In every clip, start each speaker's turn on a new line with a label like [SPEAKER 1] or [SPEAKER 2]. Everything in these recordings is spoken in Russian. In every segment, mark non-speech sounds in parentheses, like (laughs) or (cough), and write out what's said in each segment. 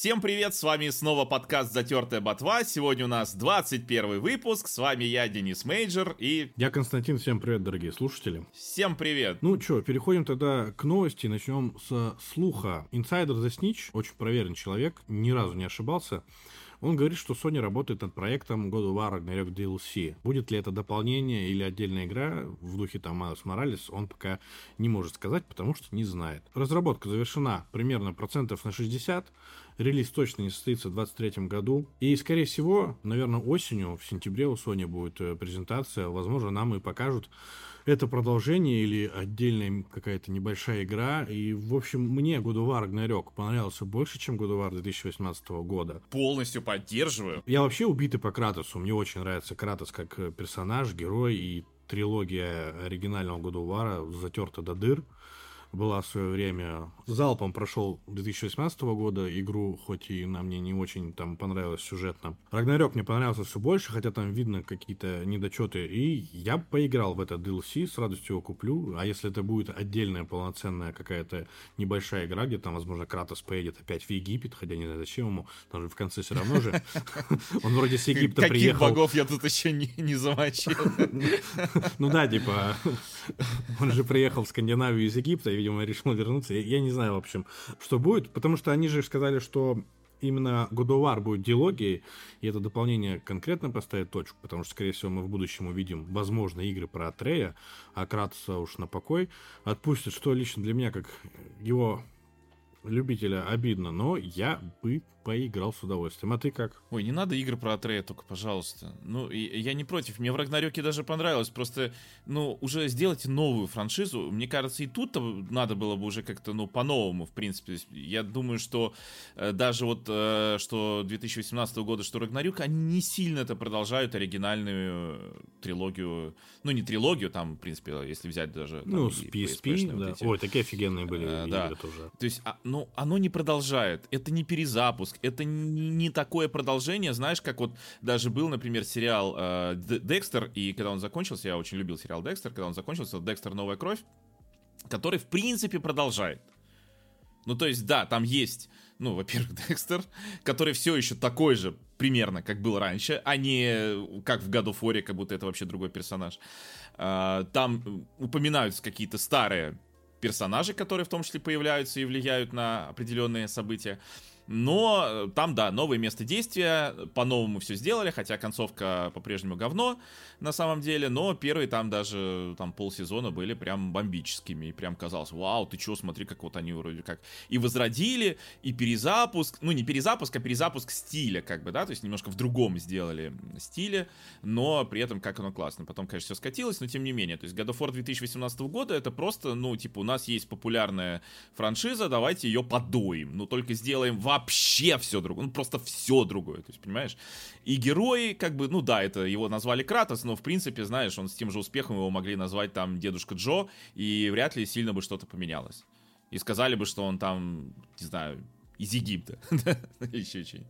[SPEAKER 1] Всем привет, с вами снова подкаст «Затертая ботва». Сегодня у нас 21 выпуск, с вами я, Денис Мейджор, и...
[SPEAKER 2] Я Константин, всем привет, дорогие слушатели.
[SPEAKER 1] Всем привет.
[SPEAKER 2] Ну что, переходим тогда к новости, начнем с слуха. Инсайдер The Snitch, очень проверенный человек, ни разу не ошибался, он говорит, что Sony работает над проектом God of War Ragnarok DLC. Будет ли это дополнение или отдельная игра в духе там Miles Morales, он пока не может сказать, потому что не знает. Разработка завершена примерно процентов на 60, релиз точно не состоится в 2023 году. И, скорее всего, наверное, осенью, в сентябре у Sony будет э, презентация. Возможно, нам и покажут это продолжение или отдельная какая-то небольшая игра. И, в общем, мне God of War Ragnarok понравился больше, чем God of War 2018 года.
[SPEAKER 1] Полностью поддерживаю.
[SPEAKER 2] Я вообще убитый по Кратосу. Мне очень нравится Кратос как э, персонаж, герой и трилогия оригинального God of War затерта до дыр была в свое время. Залпом прошел 2018 года игру, хоть и на мне не очень там понравилось сюжетно. Рагнарёк мне понравился все больше, хотя там видно какие-то недочеты. И я поиграл в этот DLC, с радостью его куплю. А если это будет отдельная полноценная какая-то небольшая игра, где там, возможно, Кратос поедет опять в Египет, хотя не знаю зачем ему, там же в конце все равно же. (laughs) Он вроде с Египта приехал.
[SPEAKER 1] Каких богов я тут еще не, не замочил? (laughs)
[SPEAKER 2] Ну да, типа, он же приехал в Скандинавию из Египта, видимо, решил вернуться. Я, я не знаю, в общем, что будет, потому что они же сказали, что именно War будет диалогией, и это дополнение конкретно поставит точку, потому что, скорее всего, мы в будущем увидим, возможно, игры про Атрея, а Кратоса уж на покой отпустят, что лично для меня, как его любителя, обидно, но я бы поиграл с удовольствием. А ты как?
[SPEAKER 1] Ой, не надо игры про Атрея только, пожалуйста. Ну, и, я не против. Мне в Рагнарёке даже понравилось. Просто, ну, уже сделайте новую франшизу. Мне кажется, и тут надо было бы уже как-то, ну, по-новому, в принципе. Я думаю, что э, даже вот, э, что 2018 года, что Рагнарёк, они не сильно это продолжают оригинальную трилогию. Ну, не трилогию, там, в принципе, если взять даже... Там,
[SPEAKER 2] ну, с PSP, да. Вот Ой, такие офигенные были э, игры да. тоже.
[SPEAKER 1] То есть, а, ну, оно не продолжает. Это не перезапуск выпуск. Это не, такое продолжение, знаешь, как вот даже был, например, сериал э, Декстер, и когда он закончился, я очень любил сериал Декстер, когда он закончился, Декстер Новая кровь, который, в принципе, продолжает. Ну, то есть, да, там есть, ну, во-первых, (laughs) Декстер, который все еще такой же примерно, как был раньше, а не как в God of War, как будто это вообще другой персонаж. А, там упоминаются какие-то старые персонажи, которые в том числе появляются и влияют на определенные события. Но э, там, да, новое место действия, по-новому все сделали, хотя концовка по-прежнему говно на самом деле, но первые там даже там полсезона были прям бомбическими, и прям казалось, вау, ты чё, смотри, как вот они вроде как и возродили, и перезапуск, ну не перезапуск, а перезапуск стиля, как бы, да, то есть немножко в другом сделали стиле, но при этом как оно классно. Потом, конечно, все скатилось, но тем не менее, то есть God of War 2018 года это просто, ну, типа, у нас есть популярная франшиза, давайте ее подоим, ну, только сделаем вообще вообще все другое, ну просто все другое, то есть, понимаешь? И герои, как бы, ну да, это его назвали Кратос, но в принципе, знаешь, он с тем же успехом его могли назвать там Дедушка Джо, и вряд ли сильно бы что-то поменялось. И сказали бы, что он там, не знаю, из Египта, (laughs) еще что-нибудь.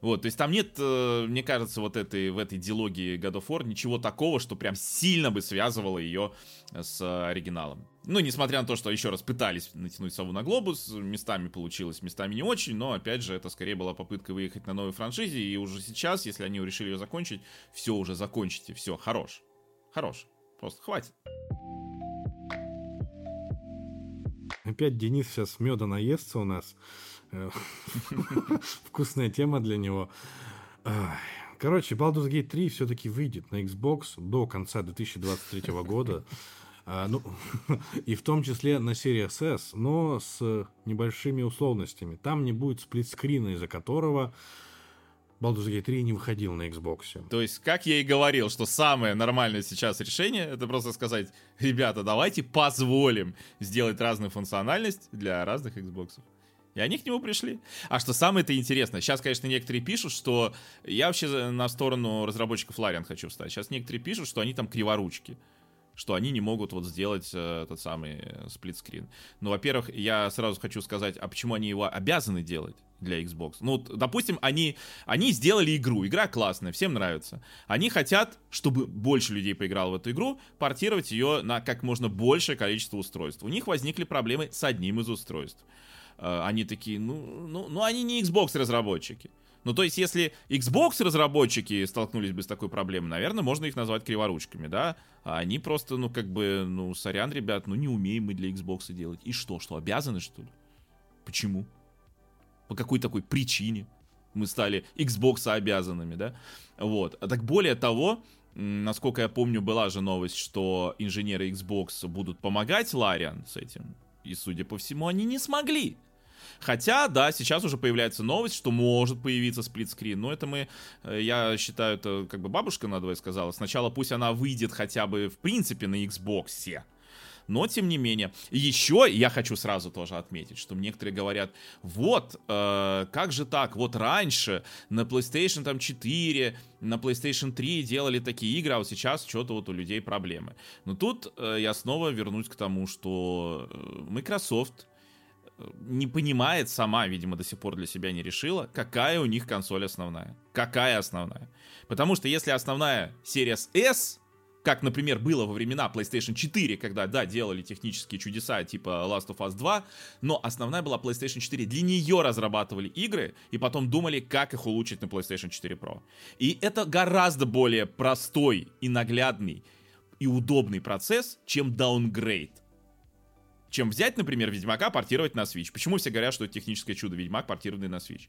[SPEAKER 1] Вот, то есть там нет, э, мне кажется, вот этой, в этой диалогии God of War ничего такого, что прям сильно бы связывало ее с оригиналом. Ну, несмотря на то, что еще раз пытались натянуть сову на глобус, местами получилось, местами не очень, но, опять же, это скорее была попытка выехать на новой франшизе, и уже сейчас, если они решили ее закончить, все уже закончите, все, хорош. Хорош. Просто хватит.
[SPEAKER 2] Опять Денис сейчас меда наестся у нас. (laughs) Вкусная тема для него. Короче, Baldur's Gate 3 все-таки выйдет на Xbox до конца 2023 года. А, ну, (laughs) и в том числе на Series S, но с небольшими условностями. Там не будет сплитскрина, из-за которого Baldur's Gate 3 не выходил на Xbox.
[SPEAKER 1] То есть, как я и говорил, что самое нормальное сейчас решение, это просто сказать, ребята, давайте позволим сделать разную функциональность для разных Xbox. И они к нему пришли. А что самое-то интересное, сейчас, конечно, некоторые пишут, что... Я вообще на сторону разработчиков Larian хочу встать. Сейчас некоторые пишут, что они там криворучки что они не могут вот сделать этот самый э, сплитскрин. Ну, во-первых, я сразу хочу сказать, а почему они его обязаны делать для Xbox? Ну, допустим, они, они сделали игру, игра классная, всем нравится. Они хотят, чтобы больше людей поиграло в эту игру, портировать ее на как можно большее количество устройств. У них возникли проблемы с одним из устройств. э, они такие, ну, ну, ну они не Xbox разработчики. Ну, то есть, если Xbox разработчики столкнулись бы с такой проблемой, наверное, можно их назвать криворучками, да? А они просто, ну, как бы, ну, сорян, ребят, ну, не умеем мы для Xbox делать. И что, что, обязаны, что ли? Почему? По какой такой причине мы стали Xbox обязанными, да? Вот. А так более того, насколько я помню, была же новость, что инженеры Xbox будут помогать Лариан с этим. И, судя по всему, они не смогли. Хотя, да, сейчас уже появляется новость, что может появиться сплитскрин. Но это мы, э, я считаю, это как бы бабушка надвое сказала. Сначала пусть она выйдет хотя бы в принципе на Xbox. Но, тем не менее, еще я хочу сразу тоже отметить, что некоторые говорят, вот, э, как же так, вот раньше на PlayStation там 4, на PlayStation 3 делали такие игры, а вот сейчас что-то вот у людей проблемы. Но тут э, я снова вернусь к тому, что э, Microsoft не понимает сама, видимо, до сих пор для себя не решила, какая у них консоль основная. Какая основная. Потому что если основная Series S, как, например, было во времена PlayStation 4, когда, да, делали технические чудеса типа Last of Us 2, но основная была PlayStation 4. Для нее разрабатывали игры и потом думали, как их улучшить на PlayStation 4 Pro. И это гораздо более простой и наглядный и удобный процесс, чем downgrade чем взять, например, Ведьмака, портировать на Switch. Почему все говорят, что это техническое чудо Ведьмак, портированный на Switch?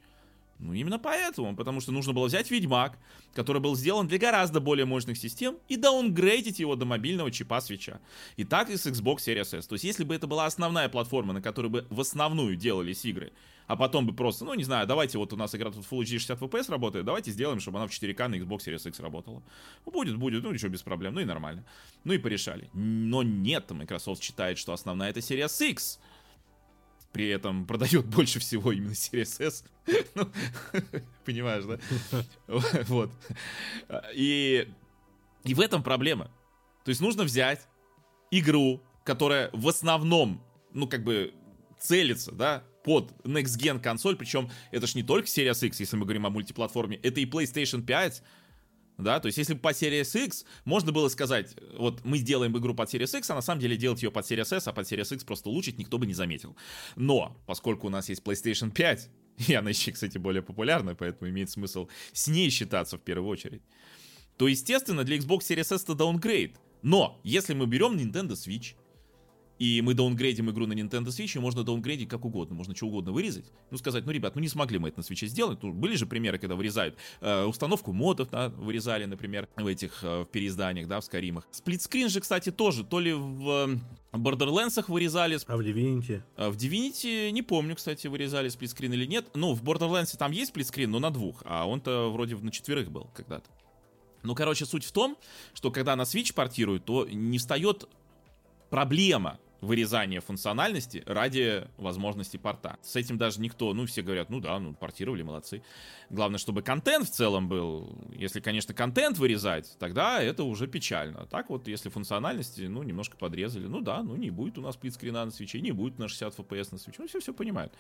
[SPEAKER 1] Ну, именно поэтому, потому что нужно было взять Ведьмак, который был сделан для гораздо более мощных систем, и даунгрейдить его до мобильного чипа свеча. И так и с Xbox Series S. То есть, если бы это была основная платформа, на которой бы в основную делались игры, а потом бы просто, ну, не знаю, давайте вот у нас игра тут Full HD 60 FPS работает, давайте сделаем, чтобы она в 4К на Xbox Series X работала. Ну, будет, будет, ну, ничего, без проблем, ну и нормально. Ну и порешали. Но нет, Microsoft считает, что основная это Series X. При этом продает больше всего именно Series S. (laughs) ну, (laughs) понимаешь, да? (laughs) вот. И, и в этом проблема. То есть нужно взять игру, которая в основном, ну, как бы, целится, да, под Next Gen консоль, причем это ж не только Series X, если мы говорим о мультиплатформе, это и PlayStation 5, да, то есть если бы по Series X можно было сказать, вот мы сделаем игру под Series X, а на самом деле делать ее под Series S, а под Series X просто улучшить никто бы не заметил. Но, поскольку у нас есть PlayStation 5, и она еще, кстати, более популярна, поэтому имеет смысл с ней считаться в первую очередь, то, естественно, для Xbox Series S это downgrade. Но, если мы берем Nintendo Switch, и мы даунгрейдим игру на Nintendo Switch, и можно даунгрейдить как угодно, можно что угодно вырезать. Ну, сказать, ну, ребят, ну не смогли мы это на Switch сделать. Ну, были же примеры, когда вырезают э, установку модов, да, вырезали, например, в этих э, в переизданиях, да, в Скаримах. Сплитскрин же, кстати, тоже, то ли в э, Borderlands вырезали.
[SPEAKER 2] А в Divinity?
[SPEAKER 1] А в Divinity, не помню, кстати, вырезали сплитскрин или нет. Ну, в Borderlands там есть сплитскрин, но на двух, а он-то вроде на четверых был когда-то. Ну, короче, суть в том, что когда на Switch портируют, то не встает проблема вырезание функциональности ради возможности порта. С этим даже никто, ну, все говорят, ну да, ну, портировали, молодцы. Главное, чтобы контент в целом был. Если, конечно, контент вырезать, тогда это уже печально. Так вот, если функциональности, ну, немножко подрезали, ну да, ну, не будет у нас сплитскрина на свече, не будет на 60 FPS на свече, ну, все-все понимают.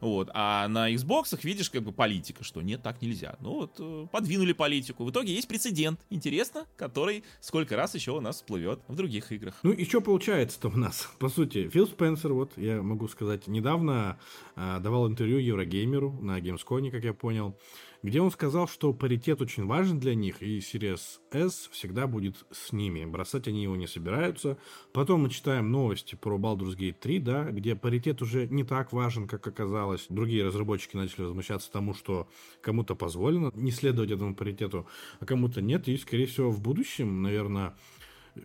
[SPEAKER 1] Вот. А на Xbox видишь, как бы, политика, что нет, так нельзя. Ну, вот, э, подвинули политику. В итоге есть прецедент, интересно, который сколько раз еще у нас всплывет в других играх.
[SPEAKER 2] Ну, и что получается-то у нас? По сути, Фил Спенсер, вот я могу сказать, недавно э, давал интервью Еврогеймеру на Gamescom, как я понял, где он сказал, что паритет очень важен для них, и Series S всегда будет с ними. Бросать они его не собираются. Потом мы читаем новости про Baldur's Gate 3, да, где паритет уже не так важен, как оказалось. Другие разработчики начали возмущаться тому, что кому-то позволено не следовать этому паритету, а кому-то нет. И, скорее всего, в будущем, наверное,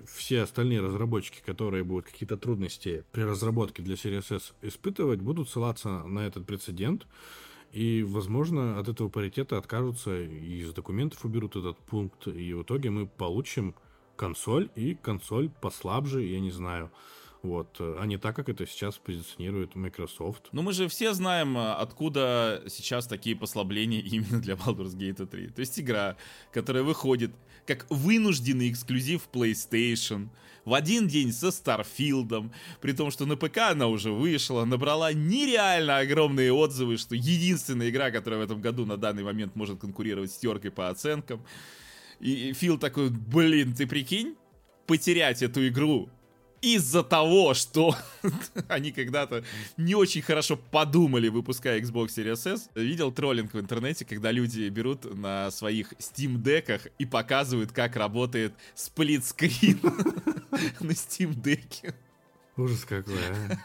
[SPEAKER 2] все остальные разработчики, которые будут какие-то трудности при разработке для Series S испытывать, будут ссылаться на этот прецедент. И, возможно, от этого паритета откажутся и из документов уберут этот пункт. И в итоге мы получим консоль и консоль послабже, я не знаю. Вот, а не так, как это сейчас позиционирует Microsoft.
[SPEAKER 1] Ну, мы же все знаем, а, откуда сейчас такие послабления (laughs) именно для Baldur's Gate 3. То есть игра, которая выходит как вынужденный эксклюзив PlayStation в один день со Старфилдом, при том, что на ПК она уже вышла, набрала нереально огромные отзывы, что единственная игра, которая в этом году на данный момент может конкурировать с теркой по оценкам. И Фил такой, блин, ты прикинь, потерять эту игру из-за того, что (laughs) они когда-то не очень хорошо подумали, выпуская Xbox Series S, видел троллинг в интернете, когда люди берут на своих Steam деках и показывают, как работает сплитскрин (laughs) на Steam деке.
[SPEAKER 2] Ужас какой, а.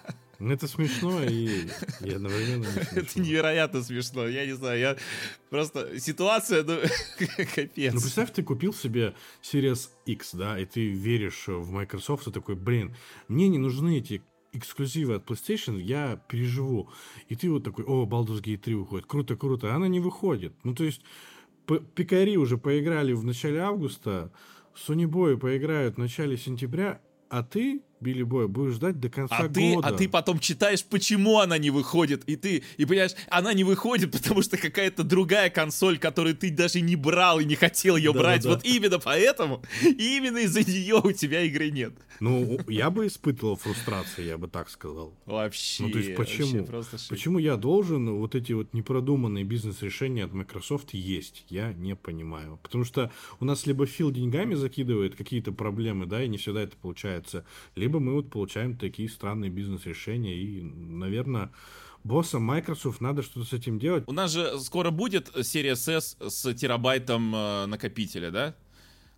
[SPEAKER 2] Ну, это смешно и, и одновременно не смешно.
[SPEAKER 1] Это невероятно смешно. Я не знаю, я просто... Ситуация, ну, (laughs) капец.
[SPEAKER 2] Ну, представь, ты купил себе Series X, да, и ты веришь в Microsoft, и такой, блин, мне не нужны эти эксклюзивы от PlayStation, я переживу. И ты вот такой, о, Baldur's Gate 3 выходит, круто, круто. А она не выходит. Ну, то есть, пикари уже поиграли в начале августа, Sony Boy поиграют в начале сентября, а ты Билли Боя будешь ждать до конца
[SPEAKER 1] а
[SPEAKER 2] года.
[SPEAKER 1] Ты, а ты потом читаешь, почему она не выходит, и ты, и понимаешь, она не выходит, (laughs) потому что какая-то другая консоль, которую ты даже не брал и не хотел ее да, брать, да, вот именно поэтому, именно из-за нее у тебя игры нет.
[SPEAKER 2] Ну, я бы испытывал фрустрацию, я бы так сказал.
[SPEAKER 1] Вообще.
[SPEAKER 2] Ну, то есть, почему? Почему я должен вот эти вот непродуманные бизнес-решения от Microsoft есть? Я не понимаю. Потому что у нас либо Фил деньгами закидывает какие-то проблемы, да, и не всегда это получается, либо либо мы вот получаем такие странные бизнес-решения, и, наверное, боссам Microsoft надо что-то с этим делать.
[SPEAKER 1] У нас же скоро будет серия S с терабайтом э, накопителя, да?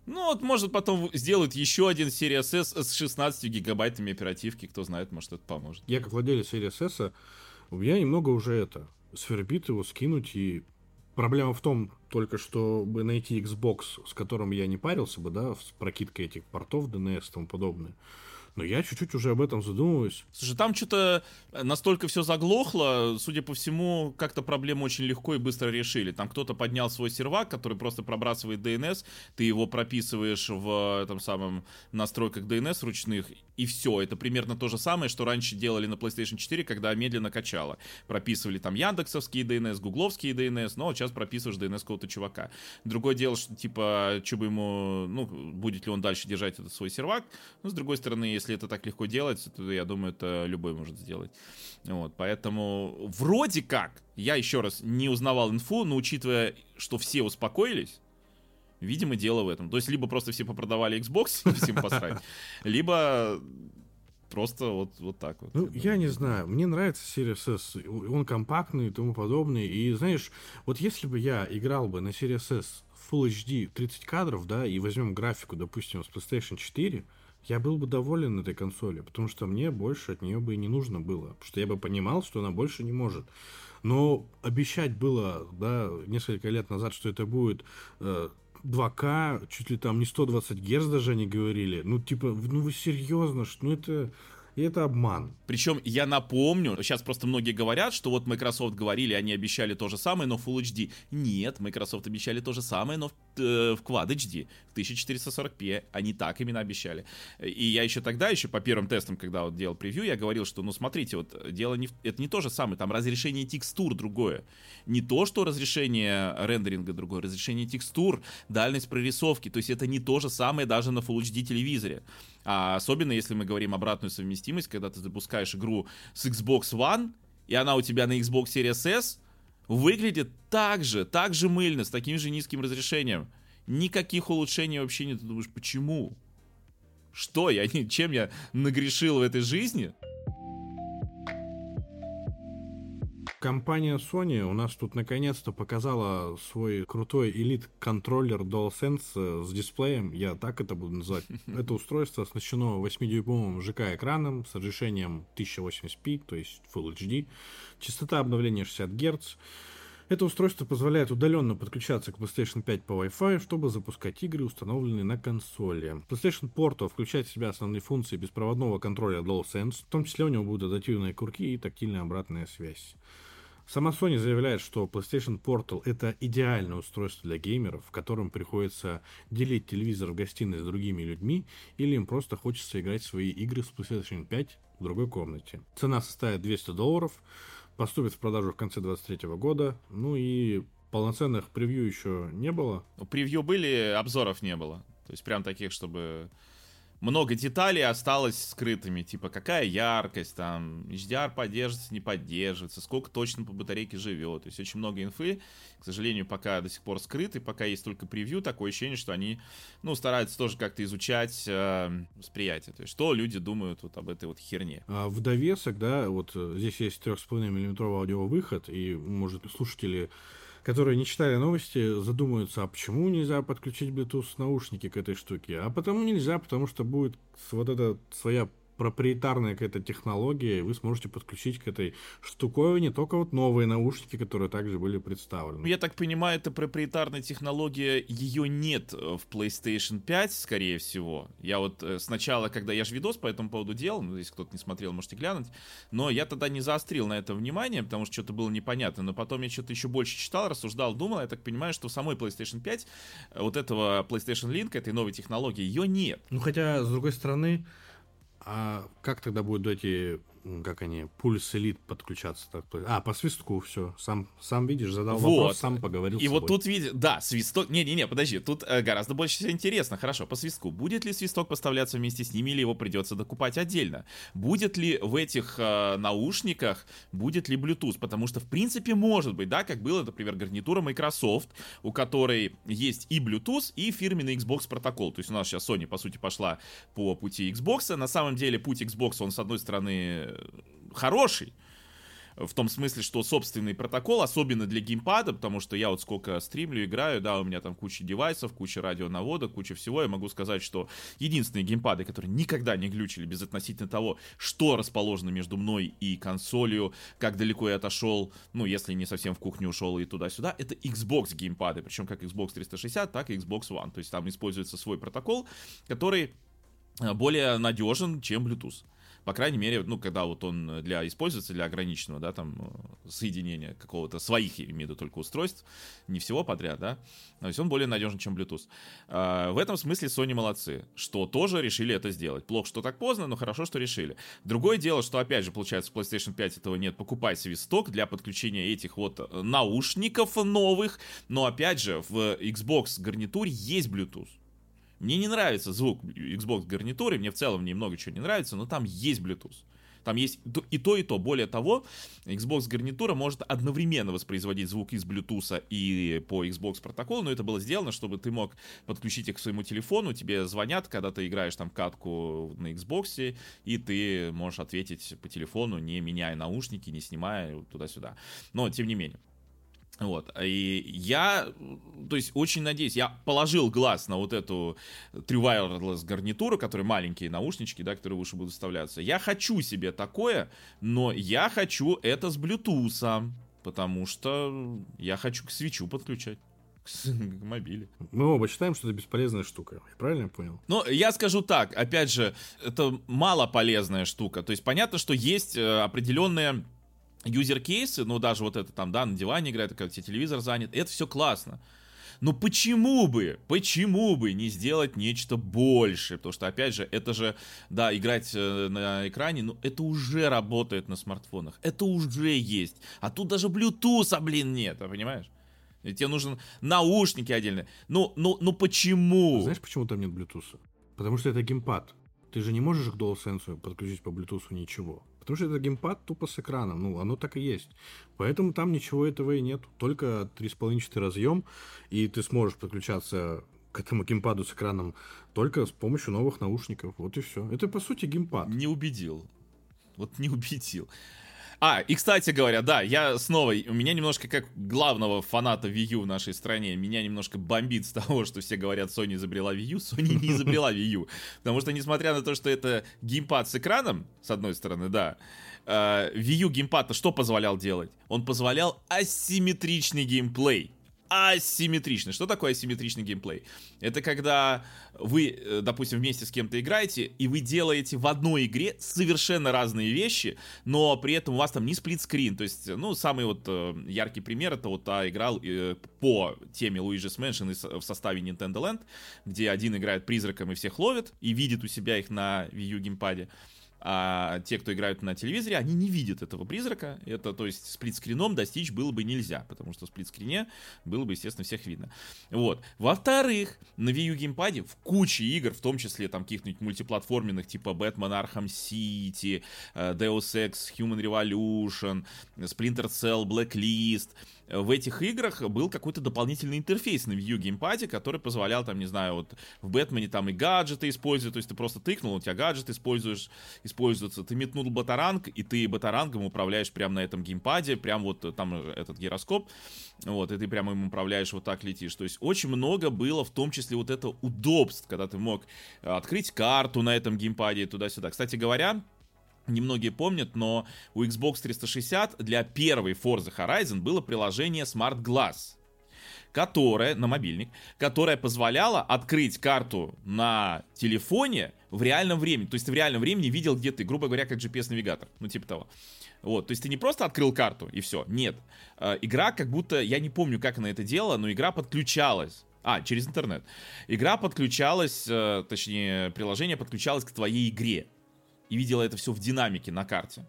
[SPEAKER 1] Ну, вот, может, потом сделают еще один Series S с 16 гигабайтами оперативки, кто знает, может, это поможет.
[SPEAKER 2] Я, как владелец Series S, у меня немного уже это, свербит его скинуть, и проблема в том только, чтобы найти Xbox, с которым я не парился бы, да, с прокидкой этих портов DNS и тому подобное. Но я чуть-чуть уже об этом задумываюсь.
[SPEAKER 1] Слушай, там что-то настолько все заглохло, судя по всему, как-то проблему очень легко и быстро решили. Там кто-то поднял свой сервак, который просто пробрасывает DNS, ты его прописываешь в этом самом настройках DNS ручных, и все. Это примерно то же самое, что раньше делали на PlayStation 4, когда медленно качало. Прописывали там яндексовские DNS, гугловские DNS, но сейчас прописываешь DNS какого-то чувака. Другое дело, что типа, что бы ему, ну, будет ли он дальше держать этот свой сервак. Но с другой стороны, если это так легко делать, то я думаю, это любой может сделать. Вот, поэтому вроде как, я еще раз не узнавал инфу, но учитывая, что все успокоились, видимо, дело в этом. То есть, либо просто все попродавали Xbox, (laughs) всем посрать, либо просто вот, вот так вот.
[SPEAKER 2] Ну, я не знаю. Мне нравится Series S. Он компактный и тому подобное. И знаешь, вот если бы я играл бы на Series S Full HD 30 кадров, да, и возьмем графику, допустим, с PlayStation 4, я был бы доволен этой консолью, потому что мне больше от нее бы и не нужно было, потому что я бы понимал, что она больше не может. Но обещать было, да, несколько лет назад, что это будет э, 2К, чуть ли там не 120 Гц даже они говорили. Ну, типа, ну вы серьезно, что ну это и это обман.
[SPEAKER 1] Причем я напомню, сейчас просто многие говорят, что вот Microsoft говорили, они обещали то же самое, но Full HD. Нет, Microsoft обещали то же самое, но в, э, в Quad HD, в 1440p. Они так именно обещали. И я еще тогда, еще по первым тестам, когда вот делал превью, я говорил, что, ну, смотрите, вот дело не... Это не то же самое, там разрешение текстур другое. Не то, что разрешение рендеринга другое, разрешение текстур, дальность прорисовки. То есть это не то же самое даже на Full HD телевизоре. А особенно если мы говорим обратную совместимость, когда ты запускаешь игру с Xbox One, и она у тебя на Xbox Series S, выглядит так же, так же мыльно, с таким же низким разрешением. Никаких улучшений вообще нет. Ты думаешь, почему? Что я, (laughs) чем я нагрешил в этой жизни?
[SPEAKER 2] Компания Sony у нас тут наконец-то показала свой крутой элит-контроллер DualSense с дисплеем, я так это буду называть. (laughs) Это устройство оснащено 8-дюймовым ЖК-экраном с разрешением 1080p, то есть Full HD, частота обновления 60 Гц. Это устройство позволяет удаленно подключаться к PlayStation 5 по Wi-Fi, чтобы запускать игры, установленные на консоли. PlayStation Portal включает в себя основные функции беспроводного контроля DualSense, в том числе у него будут адаптивные курки и тактильная обратная связь. Сама Sony заявляет, что PlayStation Portal это идеальное устройство для геймеров, в котором приходится делить телевизор в гостиной с другими людьми, или им просто хочется играть в свои игры с PlayStation 5 в другой комнате. Цена составит 200 долларов, поступит в продажу в конце 2023 года, ну и полноценных превью еще не было.
[SPEAKER 1] Превью были, обзоров не было. То есть прям таких, чтобы много деталей осталось скрытыми, типа какая яркость, там, HDR поддерживается, не поддерживается, сколько точно по батарейке живет. То есть очень много инфы, к сожалению, пока до сих пор скрыты, пока есть только превью, такое ощущение, что они, ну, стараются тоже как-то изучать э, восприятие. То есть что люди думают вот об этой вот херне.
[SPEAKER 2] А в довесок, да, вот э, здесь есть 3,5 миллиметровый аудиовыход, и, может, слушатели которые не читали новости, задумаются, а почему нельзя подключить Bluetooth наушники к этой штуке? А потому нельзя, потому что будет вот эта своя проприетарная какая-то технология, и вы сможете подключить к этой штуковине только вот новые наушники, которые также были представлены.
[SPEAKER 1] Ну, я так понимаю, это проприетарная технология, ее нет э, в PlayStation 5, скорее всего. Я вот э, сначала, когда я же видос по этому поводу делал, ну, если кто-то не смотрел, можете глянуть, но я тогда не заострил на это внимание, потому что что-то было непонятно, но потом я что-то еще больше читал, рассуждал, думал, я так понимаю, что в самой PlayStation 5 э, вот этого PlayStation Link, этой новой технологии, ее нет.
[SPEAKER 2] Ну, хотя, с другой стороны, а как тогда будут эти как они, пульс элит подключаться. Так, а, по свистку все. Сам, сам видишь, задал вот. вопрос, сам поговорил
[SPEAKER 1] И вот тут видишь, да, свисток, не-не-не, подожди, тут э, гораздо больше всего интересно. Хорошо, по свистку. Будет ли свисток поставляться вместе с ними, или его придется докупать отдельно? Будет ли в этих э, наушниках, будет ли Bluetooth? Потому что, в принципе, может быть, да, как было, например, гарнитура Microsoft, у которой есть и Bluetooth, и фирменный Xbox протокол. То есть у нас сейчас Sony, по сути, пошла по пути Xbox. На самом деле, путь Xbox, он, с одной стороны, хороший. В том смысле, что собственный протокол, особенно для геймпада, потому что я вот сколько стримлю, играю, да, у меня там куча девайсов, куча радионаводок, куча всего, я могу сказать, что единственные геймпады, которые никогда не глючили без относительно того, что расположено между мной и консолью, как далеко я отошел, ну, если не совсем в кухню ушел и туда-сюда, это Xbox геймпады, причем как Xbox 360, так и Xbox One, то есть там используется свой протокол, который э, более надежен, чем Bluetooth по крайней мере, ну, когда вот он для используется для ограниченного, да, там, э, соединения какого-то своих, я имею в виду только устройств, не всего подряд, да, то есть он более надежен, чем Bluetooth. А, в этом смысле Sony молодцы, что тоже решили это сделать. Плохо, что так поздно, но хорошо, что решили. Другое дело, что, опять же, получается, в PlayStation 5 этого нет. Покупай свисток для подключения этих вот э, наушников новых, но, опять же, в Xbox гарнитуре есть Bluetooth. Мне не нравится звук Xbox гарнитуры, мне в целом в ней много чего не нравится, но там есть Bluetooth. Там есть и то, и то. Более того, Xbox гарнитура может одновременно воспроизводить звук из Bluetooth и по Xbox протоколу, но это было сделано, чтобы ты мог подключить их к своему телефону, тебе звонят, когда ты играешь там катку на Xbox, и ты можешь ответить по телефону, не меняя наушники, не снимая туда-сюда. Но, тем не менее. Вот, и я, то есть, очень надеюсь, я положил глаз на вот эту True гарнитуру, которые маленькие наушнички, да, которые выше будут вставляться. Я хочу себе такое, но я хочу это с Bluetooth, потому что я хочу к свечу подключать (laughs) к мобиле.
[SPEAKER 2] Мы оба считаем, что это бесполезная штука. Я правильно понял?
[SPEAKER 1] Ну, я скажу так, опять же, это мало полезная штука. То есть понятно, что есть э, определенные юзер-кейсы, ну, даже вот это там, да, на диване играет, когда тебе телевизор занят, это все классно. Но почему бы, почему бы не сделать нечто больше? Потому что, опять же, это же, да, играть э, на экране, ну, это уже работает на смартфонах. Это уже есть. А тут даже Bluetooth, блин, нет, понимаешь? И тебе нужен наушники отдельные. Ну, ну, ну почему?
[SPEAKER 2] Знаешь, почему там нет Bluetooth? Потому что это геймпад. Ты же не можешь к DualSense подключить по Bluetooth ничего. Потому что это геймпад тупо с экраном. Ну, оно так и есть. Поэтому там ничего этого и нет. Только 3,5 разъем, и ты сможешь подключаться к этому геймпаду с экраном только с помощью новых наушников. Вот и все. Это, по сути, геймпад.
[SPEAKER 1] Не убедил. Вот не убедил. А, и кстати говоря, да, я снова, у меня немножко как главного фаната Wii U в нашей стране, меня немножко бомбит с (laughs) того, что все говорят, Sony изобрела Wii U, Sony не изобрела Wii U. Потому что, несмотря на то, что это геймпад с экраном, с одной стороны, да, э, Wii U геймпад что позволял делать? Он позволял асимметричный геймплей асимметричный. Что такое асимметричный геймплей? Это когда вы, э, допустим, вместе с кем-то играете, и вы делаете в одной игре совершенно разные вещи, но при этом у вас там не сплитскрин. То есть, ну, самый вот э, яркий пример, это вот та игра э, по теме Luigi's Mansion в составе Nintendo Land, где один играет призраком и всех ловит, и видит у себя их на Wii U геймпаде а те, кто играют на телевизоре, они не видят этого призрака. Это, то есть, сплитскрином достичь было бы нельзя, потому что в сплитскрине было бы, естественно, всех видно. Вот. Во-вторых, на Wii U геймпаде в куче игр, в том числе там каких-нибудь мультиплатформенных, типа Batman Arkham City, э, Deus Ex Human Revolution, Splinter Cell, Blacklist, в этих играх был какой-то дополнительный интерфейс на U геймпаде, который позволял, там, не знаю, вот в Бэтмене там и гаджеты использовать, то есть ты просто тыкнул, у тебя гаджет используешь, используется, ты метнул батаранг, и ты батарангом управляешь прямо на этом геймпаде, прям вот там этот гироскоп, вот, и ты прямо им управляешь, вот так летишь. То есть очень много было, в том числе вот это удобств, когда ты мог открыть карту на этом геймпаде туда-сюда. Кстати говоря, Немногие помнят, но у Xbox 360 для первой Forza Horizon было приложение Smart Glass, которое, на мобильник, которое позволяло открыть карту на телефоне в реальном времени. То есть ты в реальном времени видел, где ты, грубо говоря, как GPS-навигатор. Ну, типа того. Вот, то есть ты не просто открыл карту и все. Нет. Э, игра как будто, я не помню, как она это делала, но игра подключалась. А, через интернет. Игра подключалась, э, точнее, приложение подключалось к твоей игре и видела это все в динамике на карте.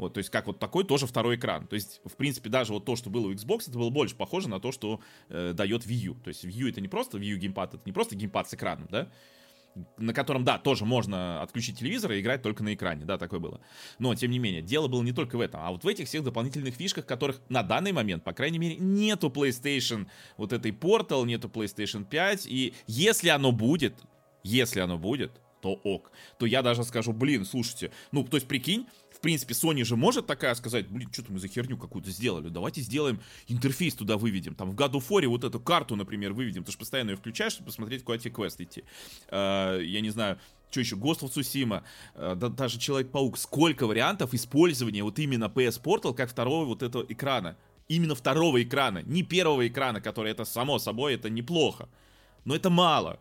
[SPEAKER 1] Вот, то есть как вот такой тоже второй экран. То есть, в принципе, даже вот то, что было у Xbox, это было больше похоже на то, что э, дает Wii U. То есть Wii U это не просто Wii U геймпад, это не просто геймпад с экраном, да, на котором, да, тоже можно отключить телевизор и играть только на экране, да, такое было. Но, тем не менее, дело было не только в этом, а вот в этих всех дополнительных фишках, которых на данный момент, по крайней мере, нету PlayStation вот этой Portal, нету PlayStation 5, и если оно будет, если оно будет, то ок. То я даже скажу, блин, слушайте, ну, то есть прикинь, в принципе, Sony же может такая сказать, блин, что-то мы за херню какую-то сделали, давайте сделаем интерфейс туда выведем, там в God of War вот эту карту, например, выведем, ты же постоянно ее включаешь, чтобы посмотреть, куда тебе квест идти. Uh, я не знаю, что еще, Ghost of Tsushima, uh, да, даже Человек-паук, сколько вариантов использования вот именно PS Portal как второго вот этого экрана. Именно второго экрана, не первого экрана, который это само собой, это неплохо. Но это мало.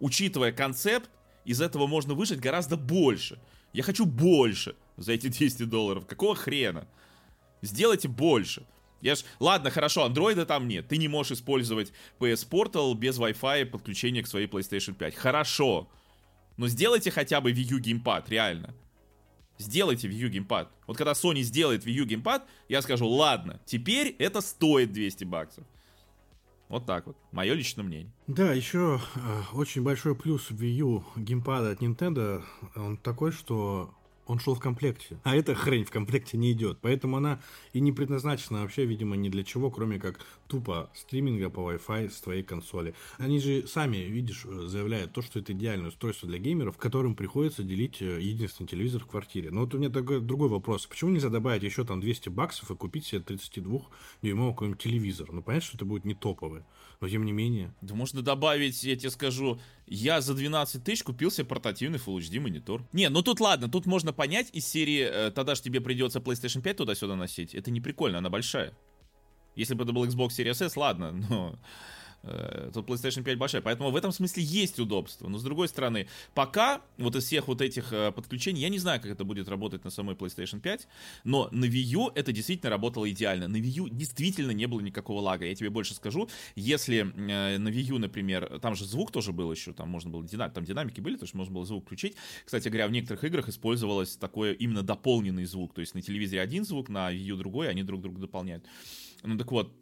[SPEAKER 1] Учитывая концепт, из этого можно выжить гораздо больше. Я хочу больше за эти (laughs) 200 долларов. Какого хрена? Сделайте больше. Я ж... Ладно, хорошо, андроида там нет. Ты не можешь использовать PS Portal без Wi-Fi подключения к своей PlayStation 5. Хорошо. Но сделайте хотя бы Wii U геймпад, реально. Сделайте Wii U геймпад. Вот когда Sony сделает Wii U геймпад, я скажу, ладно, теперь это стоит 200 баксов. Вот так вот. Мое личное мнение.
[SPEAKER 2] Да, еще э, очень большой плюс Wii U геймпада от Nintendo, он такой, что он шел в комплекте. А эта хрень в комплекте не идет. Поэтому она и не предназначена вообще, видимо, ни для чего, кроме как тупо стриминга по Wi-Fi с твоей консоли. Они же сами, видишь, заявляют то, что это идеальное устройство для геймеров, которым приходится делить э, единственный телевизор в квартире. Но вот у меня такой, другой вопрос. Почему нельзя добавить еще там 200 баксов и купить себе 32-дюймовый какой-нибудь телевизор? Ну, понятно, что это будет не топовый но тем не менее.
[SPEAKER 1] Да можно добавить, я тебе скажу, я за 12 тысяч купил себе портативный Full HD монитор. Не, ну тут ладно, тут можно понять из серии, э, тогда же тебе придется PlayStation 5 туда-сюда носить. Это не прикольно, она большая. Если бы это был Xbox Series S, ладно, но тут PlayStation 5 большая. Поэтому в этом смысле есть удобство. Но с другой стороны, пока вот из всех вот этих э, подключений, я не знаю, как это будет работать на самой PlayStation 5, но на Wii U это действительно работало идеально. На Wii U действительно не было никакого лага. Я тебе больше скажу, если э, на Wii U, например, там же звук тоже был еще, там можно было динамик, там динамики были, то есть можно было звук включить. Кстати говоря, в некоторых играх использовалось такое именно дополненный звук. То есть на телевизоре один звук, на Wii U другой, они друг друга дополняют. Ну так вот,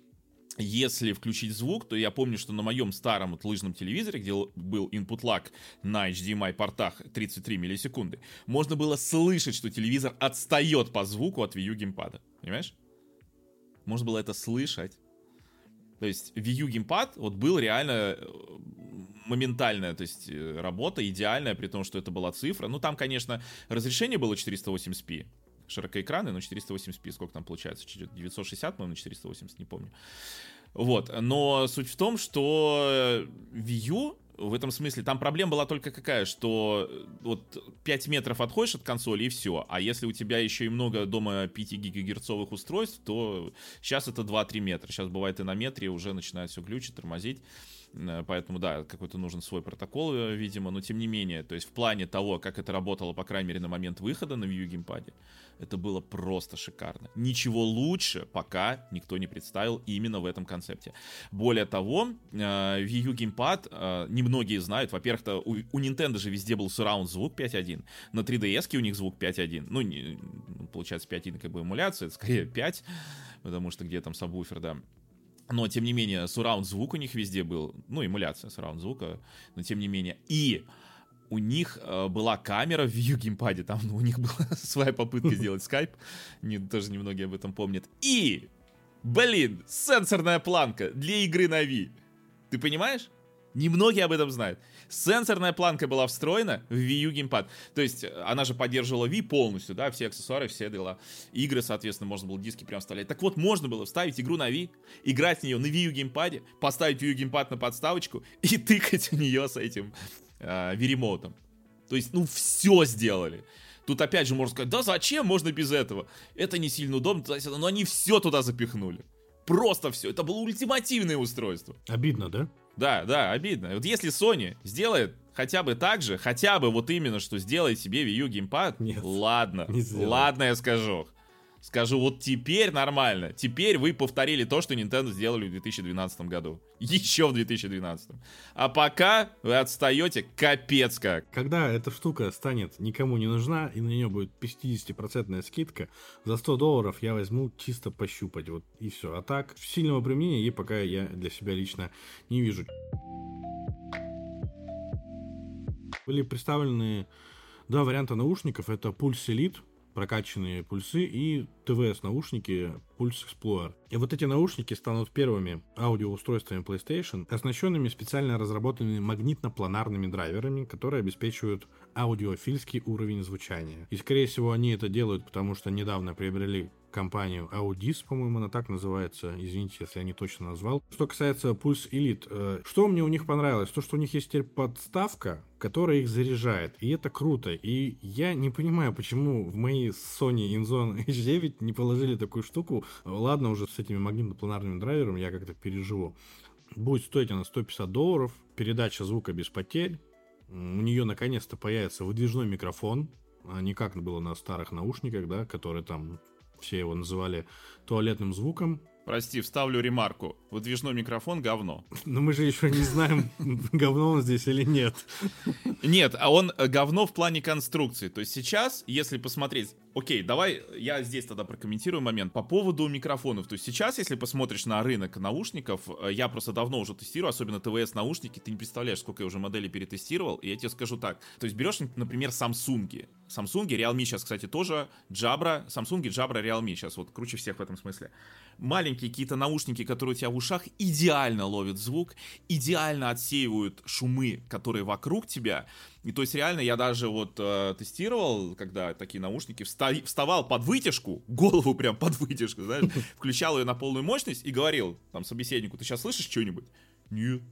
[SPEAKER 1] если включить звук, то я помню, что на моем старом вот лыжном телевизоре, где был input lag на HDMI портах 33 миллисекунды, можно было слышать, что телевизор отстает по звуку от Wii U геймпада. Понимаешь? Можно было это слышать. То есть Wii U геймпад вот был реально э, моментальная, то есть э, работа идеальная, при том, что это была цифра. Ну, там, конечно, разрешение было 480p, широкоэкраны, но 480p, сколько там получается? 960, по-моему, на 480, не помню. Вот, но суть в том, что Wii U в этом смысле, там проблема была только какая, что э, вот 5 метров отходишь от консоли и все, а если у тебя еще и много дома 5 гигагерцовых устройств, то сейчас это 2-3 метра, сейчас бывает и на метре уже начинает все глючить, тормозить, поэтому, да, какой-то нужен свой протокол, э, видимо, но тем не менее, то есть в плане того, как это работало, по крайней мере, на момент выхода на U геймпаде, это было просто шикарно. Ничего лучше пока никто не представил именно в этом концепте. Более того, э, Wii U геймпад, немногие знают, во-первых, у, у Nintendo же везде был surround звук 5.1, на 3DS у них звук 5.1, ну, не, получается 5.1 как бы эмуляция, это скорее 5, потому что где там сабвуфер, да. Но, тем не менее, сураунд звук у них везде был. Ну, эмуляция сураунд звука, но тем не менее. И у них э, была камера в View геймпаде, там ну, у них (laughs) была своя попытка сделать скайп, не, тоже немногие об этом помнят. И, блин, сенсорная планка для игры на Wii. Ты понимаешь? Немногие об этом знают. Сенсорная планка была встроена в Wii U геймпад. То есть э, она же поддерживала Wii полностью, да, все аксессуары, все дела. Игры, соответственно, можно было диски прям вставлять. Так вот, можно было вставить игру на Wii, играть в нее на Wii U геймпаде, поставить Wii U геймпад на подставочку (laughs) и тыкать в нее с этим э, Wii То есть, ну, все сделали. Тут опять же можно сказать, да зачем, можно без этого. Это не сильно удобно, но они все туда запихнули. Просто все. Это было ультимативное устройство.
[SPEAKER 2] Обидно, да?
[SPEAKER 1] Да, да, обидно. Вот если Sony сделает хотя бы так же, хотя бы вот именно, что сделает себе Wii U геймпад, Нет, ладно, ладно, я скажу. Скажу, вот теперь нормально. Теперь вы повторили то, что Nintendo сделали в 2012 году. Еще в 2012. А пока вы отстаете капец как.
[SPEAKER 2] Когда эта штука станет никому не нужна, и на нее будет 50% скидка, за 100 долларов я возьму чисто пощупать. Вот и все. А так, сильного применения ей пока я для себя лично не вижу. Были представлены два варианта наушников. Это Pulse Elite прокачанные пульсы и ТВС-наушники Pulse Explorer. И вот эти наушники станут первыми аудиоустройствами PlayStation, оснащенными специально разработанными магнитно-планарными драйверами, которые обеспечивают аудиофильский уровень звучания. И, скорее всего, они это делают, потому что недавно приобрели компанию Audis, по-моему, она так называется. Извините, если я не точно назвал. Что касается Pulse Elite, э, что мне у них понравилось? То, что у них есть теперь подставка, которая их заряжает. И это круто. И я не понимаю, почему в моей Sony InZone H9 не положили такую штуку. Ладно, уже с этими магнитно-планарными драйверами я как-то переживу. Будет стоить она 150 долларов. Передача звука без потерь. У нее наконец-то появится выдвижной микрофон, а не как было на старых наушниках, да, которые там все его называли туалетным звуком.
[SPEAKER 1] Прости, вставлю ремарку. Выдвижной микрофон — говно.
[SPEAKER 2] Но мы же еще не знаем, (laughs) говно он здесь или нет.
[SPEAKER 1] Нет, а он э, говно в плане конструкции. То есть сейчас, если посмотреть... Окей, давай я здесь тогда прокомментирую момент по поводу микрофонов. То есть сейчас, если посмотришь на рынок наушников, э, я просто давно уже тестирую, особенно ТВС-наушники, ты не представляешь, сколько я уже моделей перетестировал, и я тебе скажу так. То есть берешь, например, Samsung. Samsung, Realme сейчас, кстати, тоже, Jabra, Samsung, Jabra, Realme сейчас вот круче всех в этом смысле маленькие какие-то наушники, которые у тебя в ушах, идеально ловят звук, идеально отсеивают шумы, которые вокруг тебя. И то есть реально я даже вот э, тестировал, когда такие наушники, вста- вставал под вытяжку, голову прям под вытяжку, знаешь, (laughs) включал ее на полную мощность и говорил там собеседнику, ты сейчас слышишь что-нибудь? Нет.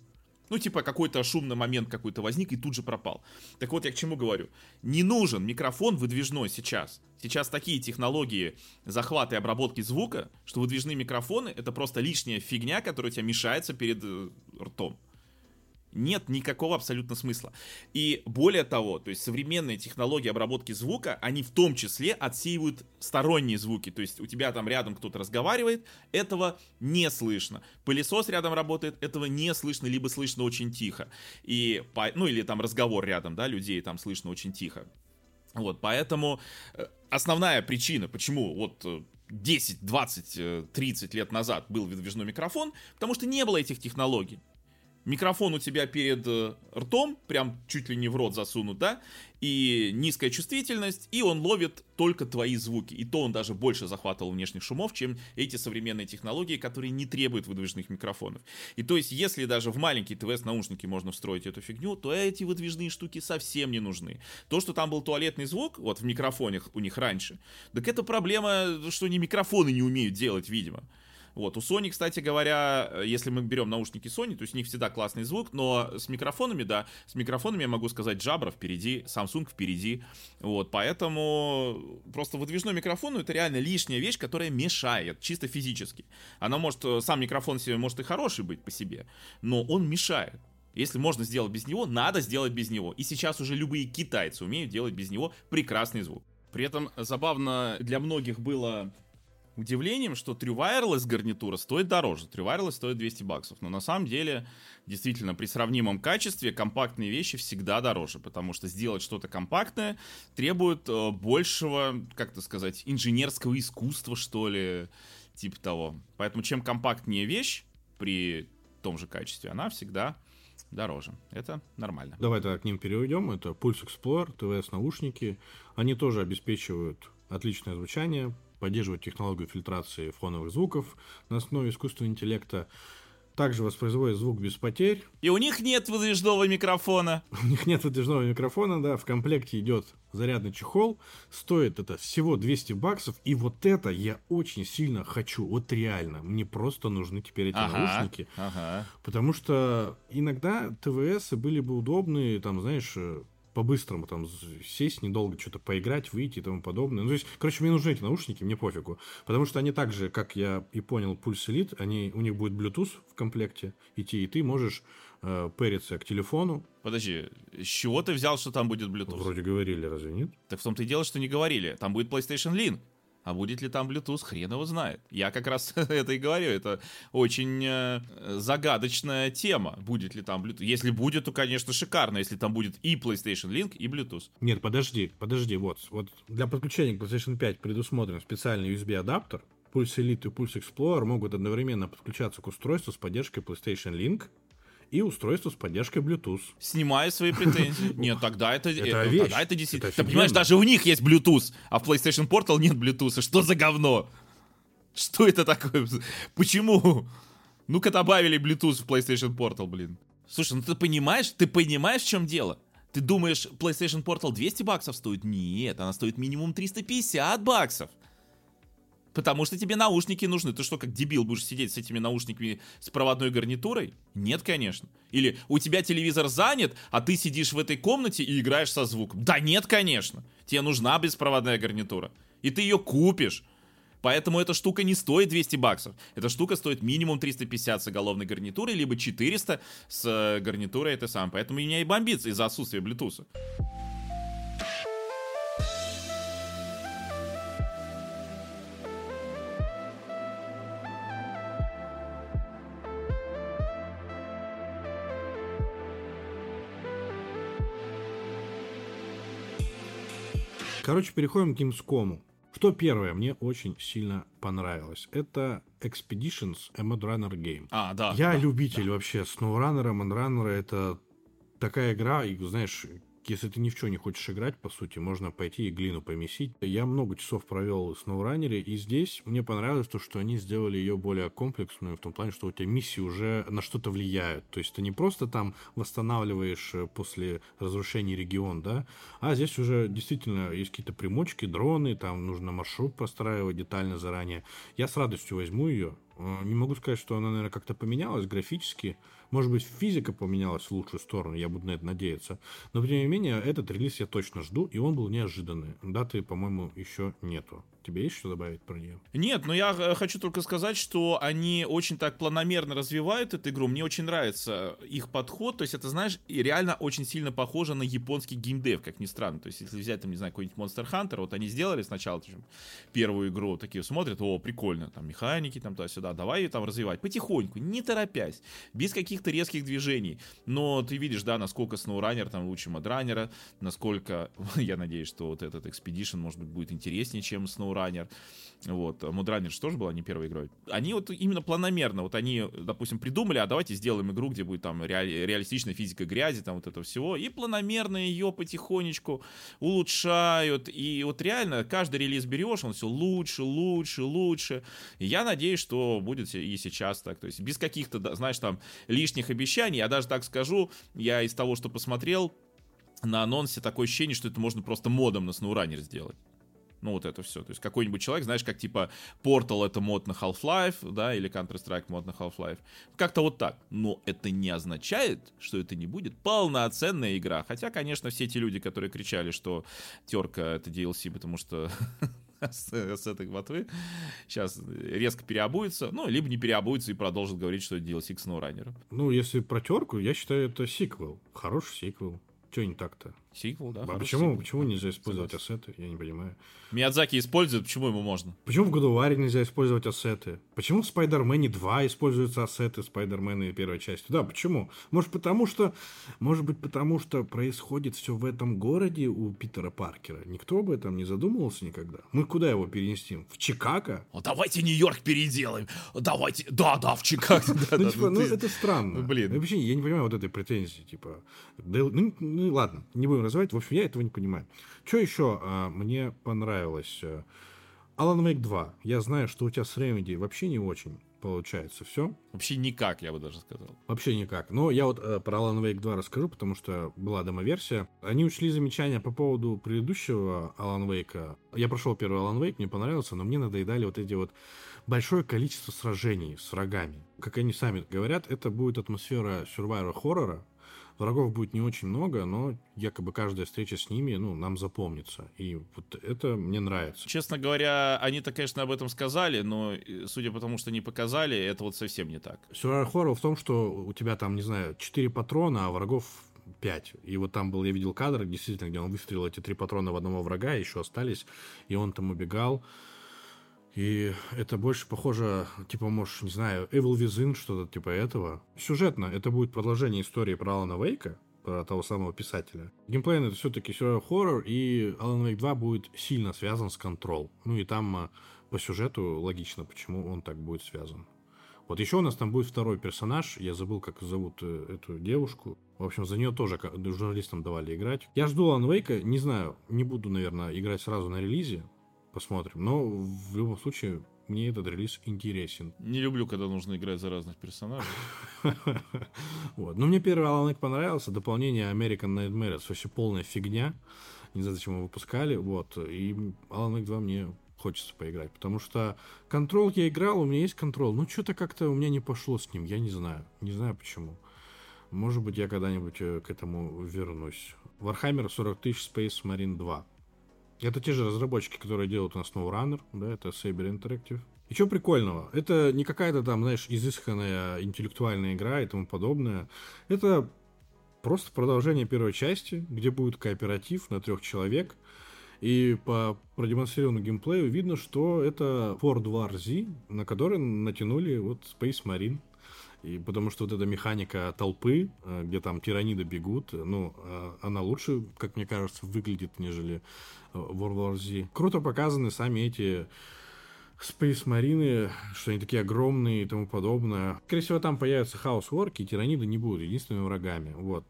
[SPEAKER 1] Ну, типа, какой-то шумный момент какой-то возник и тут же пропал. Так вот, я к чему говорю. Не нужен микрофон выдвижной сейчас. Сейчас такие технологии захвата и обработки звука, что выдвижные микрофоны — это просто лишняя фигня, которая тебе мешается перед э, ртом нет никакого абсолютно смысла. И более того, то есть современные технологии обработки звука, они в том числе отсеивают сторонние звуки. То есть у тебя там рядом кто-то разговаривает, этого не слышно. Пылесос рядом работает, этого не слышно, либо слышно очень тихо. И, ну или там разговор рядом, да, людей там слышно очень тихо. Вот, поэтому э, основная причина, почему вот 10, 20, 30 лет назад был выдвижной микрофон, потому что не было этих технологий микрофон у тебя перед э, ртом, прям чуть ли не в рот засунут, да, и низкая чувствительность, и он ловит только твои звуки. И то он даже больше захватывал внешних шумов, чем эти современные технологии, которые не требуют выдвижных микрофонов. И то есть, если даже в маленькие ТВС-наушники можно встроить эту фигню, то эти выдвижные штуки совсем не нужны. То, что там был туалетный звук, вот в микрофонах у них раньше, так это проблема, что они микрофоны не умеют делать, видимо. Вот, у Sony, кстати говоря, если мы берем наушники Sony, то есть у них всегда классный звук, но с микрофонами, да, с микрофонами я могу сказать, Jabra впереди, Samsung впереди, вот, поэтому просто выдвижной микрофон, это реально лишняя вещь, которая мешает, чисто физически. Она может, сам микрофон себе может и хороший быть по себе, но он мешает. Если можно сделать без него, надо сделать без него. И сейчас уже любые китайцы умеют делать без него прекрасный звук. При этом забавно для многих было удивлением, что True Wireless гарнитура стоит дороже. True Wireless стоит 200 баксов. Но на самом деле, действительно, при сравнимом качестве компактные вещи всегда дороже. Потому что сделать что-то компактное требует э, большего, как это сказать, инженерского искусства, что ли, типа того. Поэтому чем компактнее вещь при том же качестве, она всегда дороже. Это нормально.
[SPEAKER 2] Давай тогда к ним перейдем. Это Pulse Explorer, TVS наушники. Они тоже обеспечивают отличное звучание, поддерживают технологию фильтрации фоновых звуков на основе искусственного интеллекта. Также воспроизводит звук без потерь.
[SPEAKER 1] И у них нет выдвижного микрофона. (laughs)
[SPEAKER 2] У них нет выдвижного микрофона, да. В комплекте идет зарядный чехол. Стоит это всего 200 баксов. И вот это я очень сильно хочу. Вот реально. Мне просто нужны теперь эти ага, наушники. Ага. Потому что иногда ТВС были бы удобны, там, знаешь, по-быстрому там сесть недолго, что-то поиграть, выйти и тому подобное. Ну, то есть, короче, мне нужны эти наушники, мне пофигу. Потому что они так же, как я и понял, Pulse Elite, они, у них будет Bluetooth в комплекте идти, и ты можешь э, пэриться к телефону.
[SPEAKER 1] Подожди, с чего ты взял, что там будет Bluetooth?
[SPEAKER 2] Вроде говорили, разве нет?
[SPEAKER 1] Так в том-то и дело, что не говорили. Там будет PlayStation Link. А будет ли там Bluetooth, хрен его знает. Я как раз (laughs) это и говорю, это очень э, загадочная тема, будет ли там Bluetooth. Если будет, то, конечно, шикарно, если там будет и PlayStation Link, и Bluetooth.
[SPEAKER 2] Нет, подожди, подожди, вот. Вот для подключения к PlayStation 5 предусмотрен специальный USB-адаптер. Pulse Elite и Pulse Explorer могут одновременно подключаться к устройству с поддержкой PlayStation Link и устройство с поддержкой Bluetooth.
[SPEAKER 1] Снимаю свои претензии. (laughs) Нет, тогда это, это. Тогда это действительно. Ты понимаешь, даже у них есть Bluetooth, а в PlayStation Portal нет Bluetooth. Что за говно? Что это такое? Почему? Ну-ка добавили Bluetooth в PlayStation Portal, блин. Слушай, ну ты понимаешь, ты понимаешь, в чем дело? Ты думаешь, PlayStation Portal 200 баксов стоит? Нет, она стоит минимум 350 баксов. Потому что тебе наушники нужны. Ты что, как дебил, будешь сидеть с этими наушниками с проводной гарнитурой? Нет, конечно. Или у тебя телевизор занят, а ты сидишь в этой комнате и играешь со звуком. Да нет, конечно. Тебе нужна беспроводная гарнитура. И ты ее купишь. Поэтому эта штука не стоит 200 баксов. Эта штука стоит минимум 350 с оголовной гарнитурой, либо 400 с э, гарнитурой это сам. Поэтому меня и бомбится из-за отсутствия Bluetooth.
[SPEAKER 2] Короче, переходим к Gamescom. Что первое мне очень сильно понравилось? Это Expeditions A Runner Game.
[SPEAKER 1] А, да.
[SPEAKER 2] Я
[SPEAKER 1] да,
[SPEAKER 2] любитель да. вообще SnowRunner, Mudrunner. Это такая игра, и, знаешь, если ты ни в чем не хочешь играть, по сути, можно пойти и глину помесить. Я много часов провел в SnowRunner, и здесь мне понравилось то, что они сделали ее более комплексную, в том плане, что у тебя миссии уже на что-то влияют. То есть ты не просто там восстанавливаешь э, после разрушения регион, да, а здесь уже действительно есть какие-то примочки, дроны, там нужно маршрут простраивать детально заранее. Я с радостью возьму ее. Э, не могу сказать, что она, наверное, как-то поменялась графически, может быть, физика поменялась в лучшую сторону, я буду на это надеяться. Но, тем не менее, этот релиз я точно жду, и он был неожиданный. Даты, по-моему, еще нету. Тебе есть что добавить про нее?
[SPEAKER 1] Нет, но я э, хочу только сказать, что они очень так планомерно развивают эту игру. Мне очень нравится их подход. То есть это, знаешь, реально очень сильно похоже на японский геймдев, как ни странно. То есть если взять, там, не знаю, какой-нибудь Monster Hunter, вот они сделали сначала там, первую игру, такие смотрят, о, прикольно, там механики, там туда-сюда, давай ее там развивать потихоньку, не торопясь, без каких-то резких движений. Но ты видишь, да, насколько SnowRunner там лучше Мадранера, насколько, (laughs) я надеюсь, что вот этот Expedition, может быть, будет интереснее, чем SnowRunner SnowRunner. Вот, Мудранер же тоже была не первой игрой. Они вот именно планомерно, вот они, допустим, придумали, а давайте сделаем игру, где будет там реали- реалистичная физика грязи, там вот этого всего, и планомерно ее потихонечку улучшают, и вот реально каждый релиз берешь, он все лучше, лучше, лучше, и я надеюсь, что будет и сейчас так, то есть без каких-то, знаешь, там лишних обещаний, я даже так скажу, я из того, что посмотрел, на анонсе такое ощущение, что это можно просто модом на SnowRunner сделать. Ну, вот это все. То есть какой-нибудь человек, знаешь, как типа Portal это мод на Half-Life, да, или Counter-Strike мод на Half-Life. Как-то вот так. Но это не означает, что это не будет полноценная игра. Хотя, конечно, все эти люди, которые кричали, что терка это DLC, потому что (laughs) с, этой ботвы сейчас резко переобуется, ну, либо не переобуется и продолжит говорить, что это DLC к SnowRunner.
[SPEAKER 2] Ну, если про терку, я считаю, это сиквел. Хороший сиквел. Че не так-то?
[SPEAKER 1] Сиквел, да.
[SPEAKER 2] А почему, почему нельзя использовать ассеты? Я не понимаю.
[SPEAKER 1] Миядзаки использует, почему ему можно?
[SPEAKER 2] Почему в году Варе нельзя использовать ассеты? Почему в Спайдермене 2 используются ассеты Спайдермена первой части? Да, почему? Может потому что, может быть потому что происходит все в этом городе у Питера Паркера. Никто об этом не задумывался никогда. Мы куда его перенесем? В Чикаго?
[SPEAKER 1] Давайте Нью-Йорк переделаем. Давайте, да, да, в Чикаго. (laughs)
[SPEAKER 2] Ну, типа, ну это странно. Блин. Вообще, я не понимаю вот этой претензии, типа, ну, ну ладно, не будем развивать. В общем, я этого не понимаю. Что еще а, мне понравилось? Alan Wake 2. Я знаю, что у тебя с Remedy вообще не очень получается все.
[SPEAKER 1] Вообще никак, я бы даже сказал.
[SPEAKER 2] Вообще никак. Но я вот э, про Alan Wake 2 расскажу, потому что была демо-версия. Они учли замечания по поводу предыдущего Alan Wake. Я прошел первый Alan Wake, мне понравился, но мне надоедали вот эти вот большое количество сражений с врагами. Как они сами говорят, это будет атмосфера survivor хоррора, Врагов будет не очень много, но якобы каждая встреча с ними, ну, нам запомнится. И вот это мне нравится.
[SPEAKER 1] Честно говоря, они-то, конечно, об этом сказали, но э, судя по тому, что не показали, это вот совсем не так.
[SPEAKER 2] Survivor Horror в том, что у тебя там, не знаю, 4 патрона, а врагов 5. И вот там был, я видел кадр, действительно, где он выстрелил эти три патрона в одного врага, еще остались, и он там убегал. И это больше похоже, типа, может, не знаю, Evil Within, что-то типа этого. Сюжетно это будет продолжение истории про Алана Вейка, про того самого писателя. Геймплейно это все-таки survival хоррор, и Alan Wake 2 будет сильно связан с Control. Ну и там а, по сюжету логично, почему он так будет связан. Вот еще у нас там будет второй персонаж, я забыл, как зовут э, эту девушку. В общем, за нее тоже журналистам давали играть. Я жду Alan Wake, не знаю, не буду, наверное, играть сразу на релизе, Посмотрим. Но в любом случае, мне этот релиз интересен.
[SPEAKER 1] Не люблю, когда нужно играть за разных персонажей. (laughs)
[SPEAKER 2] вот. Но мне первый Alan Wake понравился. Дополнение American Nightmares вообще полная фигня. Не знаю, зачем его выпускали. Вот. И Alan Wake 2 мне хочется поиграть. Потому что контрол я играл, у меня есть контрол. Но что-то как-то у меня не пошло с ним. Я не знаю. Не знаю почему. Может быть, я когда-нибудь э, к этому вернусь. Warhammer 40 тысяч Space Marine 2. Это те же разработчики, которые делают у нас SnowRunner, да, это Saber Interactive. И что прикольного? Это не какая-то там, знаешь, изысканная интеллектуальная игра и тому подобное. Это просто продолжение первой части, где будет кооператив на трех человек. И по продемонстрированному геймплею видно, что это Ford War Z, на который натянули вот Space Marine. И потому что вот эта механика толпы, э, где там тираниды бегут, ну, э, она лучше, как мне кажется, выглядит, нежели э, World War Z. Круто показаны сами эти Space Marine, что они такие огромные и тому подобное. Скорее всего, там появятся хаос-ворки, и тираниды не будут единственными врагами. Вот.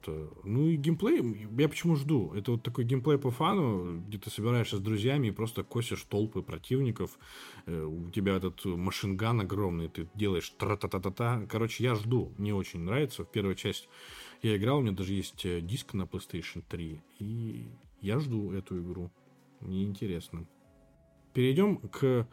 [SPEAKER 2] Ну и геймплей, я почему жду? Это вот такой геймплей по фану, где ты собираешься с друзьями и просто косишь толпы противников. Э, у тебя этот машинган огромный, ты делаешь тра-та-та-та-та. Короче, я жду. Мне очень нравится. В первую часть я играл, у меня даже есть э, диск на PlayStation 3. И я жду эту игру. Мне интересно. Перейдем к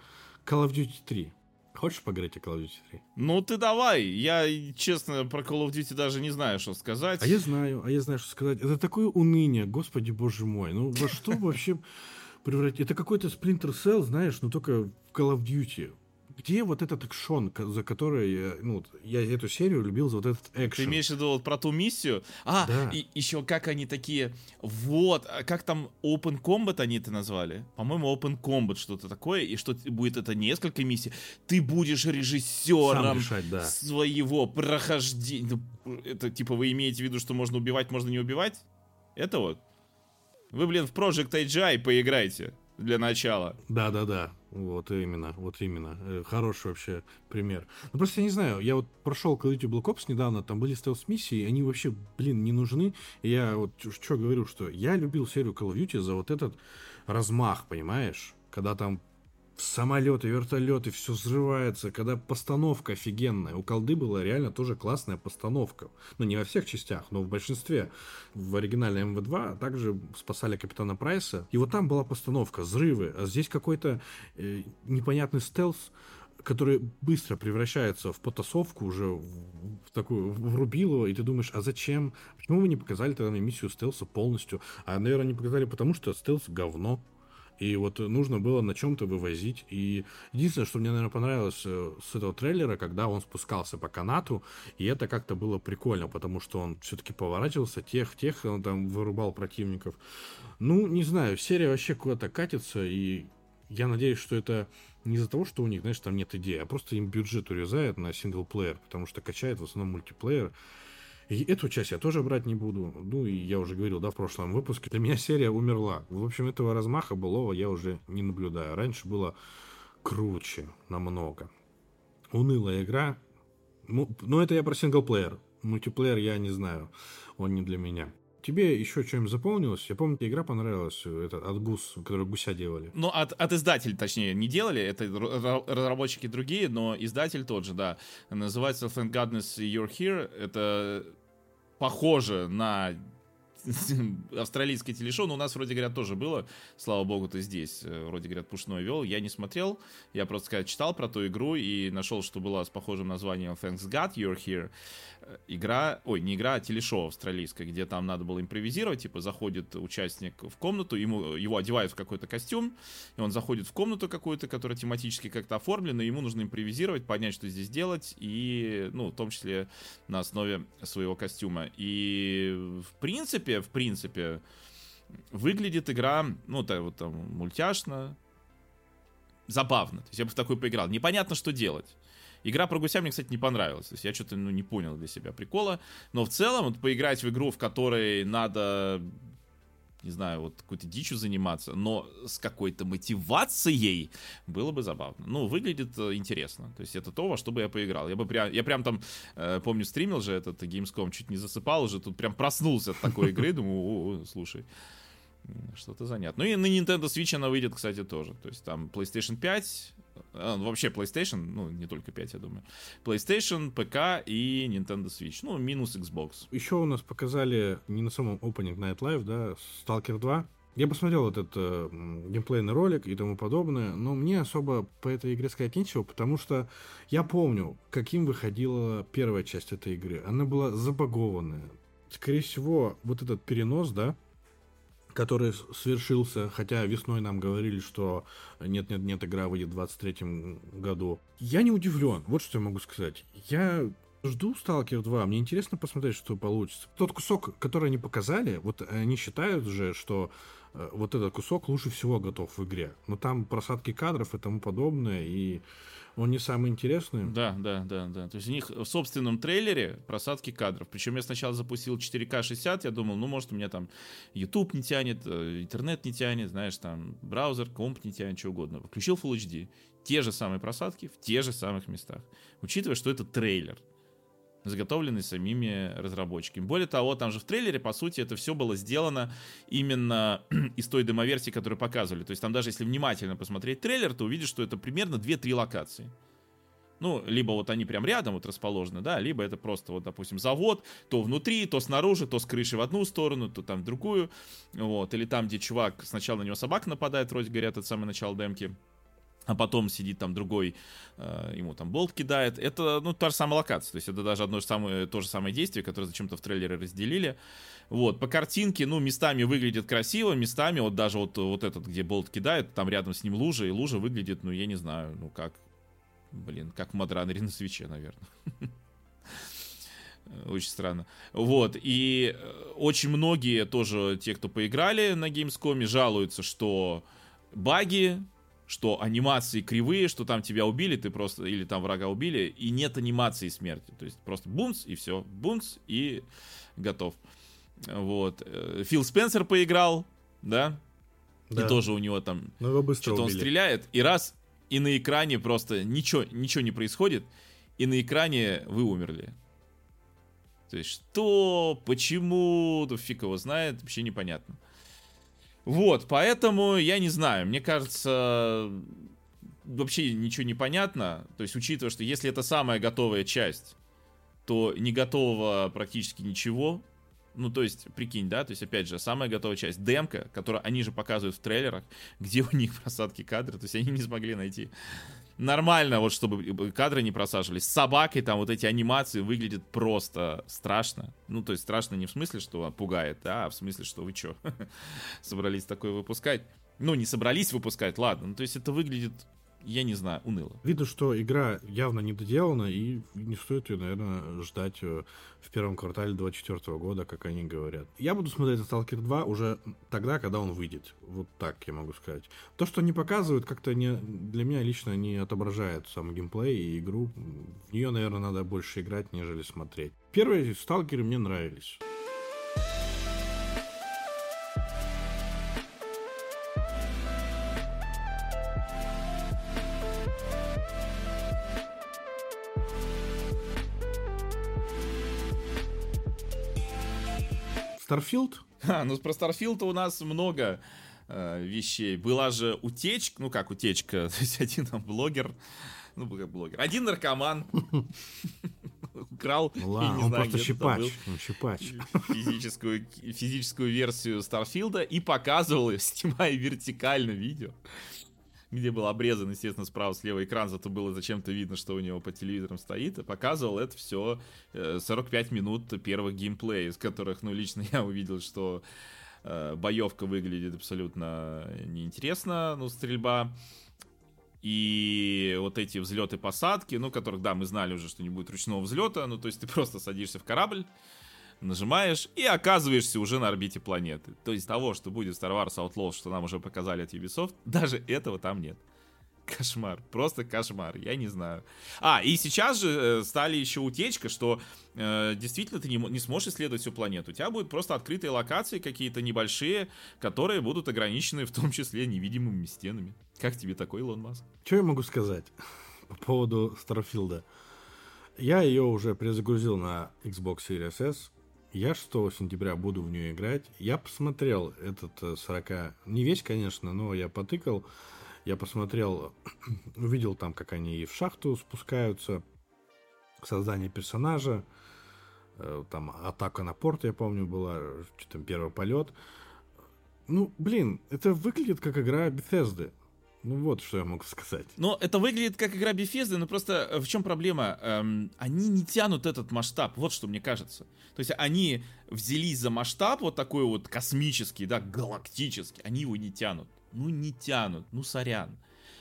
[SPEAKER 2] Call of Duty 3. Хочешь поговорить о Call of Duty 3?
[SPEAKER 1] Ну ты давай. Я, честно, про Call of Duty даже не знаю, что сказать.
[SPEAKER 2] А я знаю, а я знаю, что сказать. Это такое уныние, господи боже мой. Ну во что вообще превратить? Это какой-то Splinter Cell, знаешь, но только в Call of Duty где вот этот экшон, за который я, ну, я эту серию любил за вот этот экшен.
[SPEAKER 1] Ты имеешь в виду вот про ту миссию? А, да. и еще как они такие, вот, а как там Open Combat они это назвали? По-моему, Open Combat что-то такое, и что будет это несколько миссий. Ты будешь режиссером решать, да. своего прохождения. Ну, это типа вы имеете в виду, что можно убивать, можно не убивать? Это вот. Вы, блин, в Project AGI поиграйте для начала.
[SPEAKER 2] Да-да-да, вот именно, вот именно. Э, хороший вообще пример. Ну просто я не знаю, я вот прошел Call of Duty Black Ops недавно, там были стелс-миссии, они вообще, блин, не нужны. Я вот что говорю, что я любил серию Call of Duty за вот этот размах, понимаешь? Когда там самолеты, вертолеты, все взрывается, когда постановка офигенная. У колды была реально тоже классная постановка. Ну, не во всех частях, но в большинстве. В оригинале МВ-2 также спасали Капитана Прайса. И вот там была постановка, взрывы. А здесь какой-то э, непонятный стелс, который быстро превращается в потасовку уже в такую врубилово, и ты думаешь, а зачем? Почему вы не показали тогда на миссию стелса полностью? А, наверное, не показали, потому что стелс говно. И вот нужно было на чем-то вывозить. И единственное, что мне, наверное, понравилось э, с этого трейлера, когда он спускался по канату, и это как-то было прикольно, потому что он все-таки поворачивался, тех-тех, он там вырубал противников. Ну, не знаю, серия вообще куда-то катится, и я надеюсь, что это не из-за того, что у них, знаешь, там нет идеи, а просто им бюджет урезает на синглплеер, потому что качает в основном мультиплеер. И эту часть я тоже брать не буду. Ну, и я уже говорил, да, в прошлом выпуске. Для меня серия умерла. В общем, этого размаха былого я уже не наблюдаю. Раньше было круче намного. Унылая игра. Ну, но это я про синглплеер. Мультиплеер я не знаю. Он не для меня. Тебе еще что-нибудь запомнилось? Я помню, тебе игра понравилась, это от Гус, которую Гуся делали.
[SPEAKER 1] Ну, от, от издателя, точнее, не делали, это разработчики другие, но издатель тот же, да. Называется Thank Godness You're Here. Это похоже на (laughs) австралийское телешоу, но у нас, вроде говорят, тоже было. Слава богу, ты здесь. Э, вроде говорят, Пушной вел. Я не смотрел. Я просто, сказать, читал про ту игру и нашел, что была с похожим названием Thanks God You're Here игра, ой, не игра, а телешоу австралийское, где там надо было импровизировать, типа заходит участник в комнату, ему, его одевают в какой-то костюм, и он заходит в комнату какую-то, которая тематически как-то оформлена, ему нужно импровизировать, понять, что здесь делать, и, ну, в том числе на основе своего костюма. И, в принципе, в принципе, выглядит игра, ну, так вот там мультяшно, забавно. То есть я бы в такой поиграл. Непонятно, что делать. Игра про гуся мне, кстати, не понравилась. То есть я что-то ну, не понял для себя прикола. Но в целом, вот поиграть в игру, в которой надо не знаю, вот какой-то дичью заниматься, но с какой-то мотивацией было бы забавно. Ну, выглядит э, интересно. То есть это то, во что бы я поиграл. Я бы прям, я прям там, э, помню, стримил же этот Gamescom, чуть не засыпал уже, тут прям проснулся от такой игры, думаю, слушай, что-то занятно. Ну и на Nintendo Switch она выйдет, кстати, тоже. То есть там PlayStation 5, а, вообще PlayStation, ну, не только 5, я думаю. PlayStation, ПК и Nintendo Switch. Ну, минус Xbox.
[SPEAKER 2] Еще у нас показали не на самом Opening Night Live, да, Stalker 2. Я посмотрел этот э, геймплейный ролик и тому подобное, но мне особо по этой игре сказать нечего, потому что я помню, каким выходила первая часть этой игры. Она была забагованная. Скорее всего, вот этот перенос, да, который свершился, хотя весной нам говорили, что нет-нет-нет, игра выйдет в 23 году. Я не удивлен, вот что я могу сказать. Я жду Stalker 2, мне интересно посмотреть, что получится. Тот кусок, который они показали, вот они считают же, что э, вот этот кусок лучше всего готов в игре. Но там просадки кадров и тому подобное, и он не самый интересный.
[SPEAKER 1] Да, да, да, да. То есть у них в собственном трейлере просадки кадров. Причем я сначала запустил 4К 60, я думал, ну, может, у меня там YouTube не тянет, э, интернет не тянет, знаешь, там браузер, комп не тянет, что угодно. Включил Full HD. Те же самые просадки в тех же самых местах. Учитывая, что это трейлер заготовленный самими разработчиками. Более того, там же в трейлере, по сути, это все было сделано именно (clears throat) из той демоверсии, которую показывали. То есть там даже если внимательно посмотреть трейлер, то увидишь, что это примерно 2-3 локации. Ну, либо вот они прям рядом вот расположены, да, либо это просто вот, допустим, завод, то внутри, то снаружи, то с крыши в одну сторону, то там в другую, вот, или там, где чувак, сначала на него собака нападает, вроде говорят, это самое начало демки, а потом сидит там другой, э, ему там болт кидает. Это, ну, та же самая локация, то есть это даже одно же самое, то же самое действие, которое зачем-то в трейлере разделили. Вот, по картинке, ну, местами выглядит красиво, местами, вот даже вот, вот этот, где болт кидает, там рядом с ним лужа, и лужа выглядит, ну, я не знаю, ну, как, блин, как в Мадранере на свече, наверное. (laughs) Очень странно. Вот, и э, очень многие тоже, те, кто поиграли на Gamescom, жалуются, что баги что анимации кривые, что там тебя убили, ты просто, или там врага убили, и нет анимации смерти. То есть просто бунц, и все, бунц, и готов. Вот. Э, Фил Спенсер поиграл, да? да. И тоже у него там что-то он стреляет, и раз, и на экране просто ничего, ничего не происходит, и на экране вы умерли. То есть что, почему, да фиг его знает, вообще непонятно. Вот, поэтому я не знаю, мне кажется, вообще ничего не понятно. То есть, учитывая, что если это самая готовая часть, то не готового практически ничего. Ну, то есть, прикинь, да, то есть, опять же, самая готовая часть, демка, которую они же показывают в трейлерах, где у них (laughs) просадки кадры, то есть, они не смогли найти нормально, вот чтобы кадры не просаживались. С собакой там вот эти анимации выглядят просто страшно. Ну, то есть страшно не в смысле, что пугает, а в смысле, что вы что, (laughs) собрались такое выпускать. Ну, не собрались выпускать, ладно. Ну, то есть это выглядит я не знаю, уныло.
[SPEAKER 2] Видно, что игра явно не доделана, и не стоит ее, наверное, ждать э, в первом квартале 2024 года, как они говорят. Я буду смотреть Stalker 2 уже тогда, когда он выйдет. Вот так я могу сказать. То, что они показывают, как-то не, для меня лично не отображает сам геймплей и игру. В нее, наверное, надо больше играть, нежели смотреть. Первые сталкеры мне нравились. Starfield?
[SPEAKER 1] А, (laughs) ну про Starfield у нас много э, вещей. Была же утечка, ну как утечка, (laughs) то есть один там блогер, ну как блогер, один наркоман (laughs) украл,
[SPEAKER 2] ладно, он просто щипач, он щипач.
[SPEAKER 1] Физическую, физическую версию Старфилда и показывал снимая вертикально видео где был обрезан, естественно, справа-слева экран, зато было зачем-то видно, что у него по телевизорам стоит, и показывал это все 45 э, минут первых геймплея, из которых, ну, лично я увидел, что э, боевка выглядит абсолютно неинтересно, ну, стрельба. И вот эти взлеты-посадки, ну, которых, да, мы знали уже, что не будет ручного взлета, ну, то есть ты просто садишься в корабль, нажимаешь и оказываешься уже на орбите планеты. То есть того, что будет Star Wars Outlaws, что нам уже показали от Ubisoft, (laughs) даже этого там нет. Кошмар, просто кошмар, я не знаю. А, и сейчас же э, стали еще утечка, что э, действительно ты не, не сможешь исследовать всю планету. У тебя будут просто открытые локации какие-то небольшие, которые будут ограничены в том числе невидимыми стенами. Как тебе такой, Илон Маск?
[SPEAKER 2] Что я могу сказать (laughs) по поводу Старфилда? Я ее уже перезагрузил на Xbox Series S. Я 6 сентября буду в нее играть. Я посмотрел этот 40... Э, не весь, конечно, но я потыкал. Я посмотрел, (clears throat) увидел там, как они и в шахту спускаются, создание персонажа, э, там атака на порт, я помню, была, что там первый полет. Ну, блин, это выглядит как игра Bethesda. Ну вот, что я могу сказать.
[SPEAKER 1] Но это выглядит как игра Bethesda, но просто э, в чем проблема? Эм, они не тянут этот масштаб, вот что мне кажется. То есть они взялись за масштаб вот такой вот космический, да, галактический, они его не тянут. Ну не тянут, ну сорян.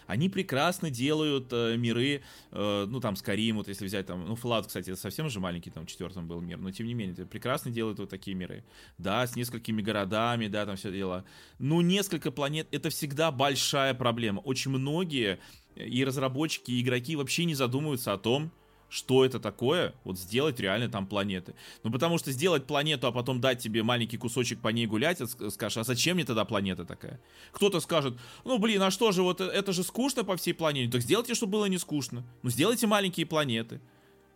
[SPEAKER 1] Они прекрасно делают э, миры, э, ну там Скарим, вот если взять там, ну Fallout, кстати, это совсем же маленький, там четвертом был мир, но тем не менее, прекрасно делают вот такие миры. Да, с несколькими городами, да, там все дело. Ну несколько планет, это всегда большая проблема. Очень многие и разработчики, и игроки вообще не задумываются о том, что это такое, вот сделать реально там планеты. Ну, потому что сделать планету, а потом дать тебе маленький кусочек по ней гулять, скажешь, а зачем мне тогда планета такая? Кто-то скажет, ну, блин, а что же, вот это же скучно по всей планете. Так сделайте, чтобы было не скучно. Ну, сделайте маленькие планеты.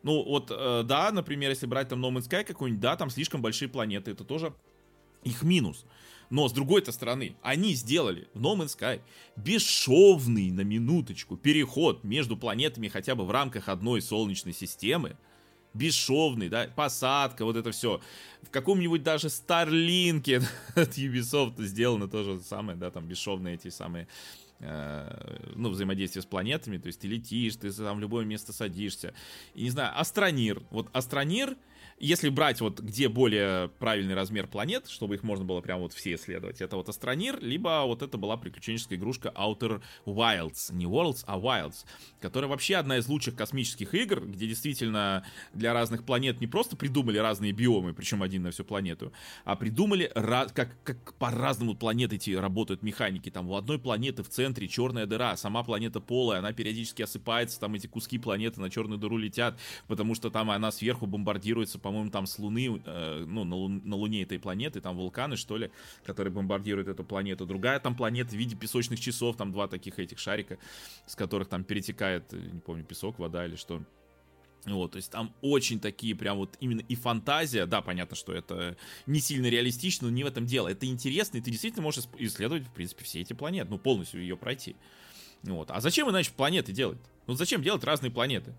[SPEAKER 1] Ну, вот, э, да, например, если брать там No Man's Sky какой-нибудь, да, там слишком большие планеты, это тоже их минус. Но с другой-то стороны, они сделали в No Man's Sky бесшовный, на минуточку, переход между планетами хотя бы в рамках одной солнечной системы. Бесшовный, да, посадка, вот это все. В каком-нибудь даже Старлинке (laughs) от Ubisoft сделано то же самое, да, там бесшовные эти самые э, ну, взаимодействие с планетами, то есть ты летишь, ты там в любое место садишься. И не знаю, Астронир. Вот Астронир — если брать вот где более правильный размер планет, чтобы их можно было прям вот все исследовать, это вот Астронир, либо вот это была приключенческая игрушка Outer Wilds, не Worlds, а Wilds, которая вообще одна из лучших космических игр, где действительно для разных планет не просто придумали разные биомы, причем один на всю планету, а придумали, как, как по-разному планеты эти работают механики. Там у одной планеты в центре черная дыра, сама планета полая, она периодически осыпается, там эти куски планеты на черную дыру летят, потому что там она сверху бомбардируется по по-моему, там с Луны, э, ну, на, Лун, на Луне этой планеты, там вулканы, что ли, которые бомбардируют эту планету. Другая там планета в виде песочных часов, там два таких этих шарика, с которых там перетекает, э, не помню, песок, вода или что. Вот, то есть там очень такие прям вот именно и фантазия, да, понятно, что это не сильно реалистично, но не в этом дело. Это интересно, и ты действительно можешь исследовать, в принципе, все эти планеты, ну, полностью ее пройти. Вот. А зачем иначе планеты делать? Ну зачем делать разные планеты?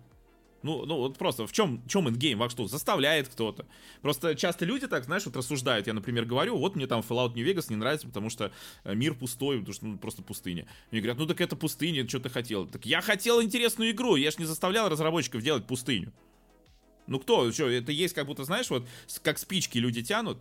[SPEAKER 1] Ну, ну вот просто в чем, в чем ингейм, во что? Заставляет кто-то. Просто часто люди так, знаешь, вот рассуждают. Я, например, говорю, вот мне там Fallout New Vegas не нравится, потому что э, мир пустой, потому что ну, просто пустыня. Мне говорят, ну так это пустыня, что ты хотел? Так я хотел интересную игру, я ж не заставлял разработчиков делать пустыню. Ну кто, что, это есть как будто, знаешь, вот как спички люди тянут,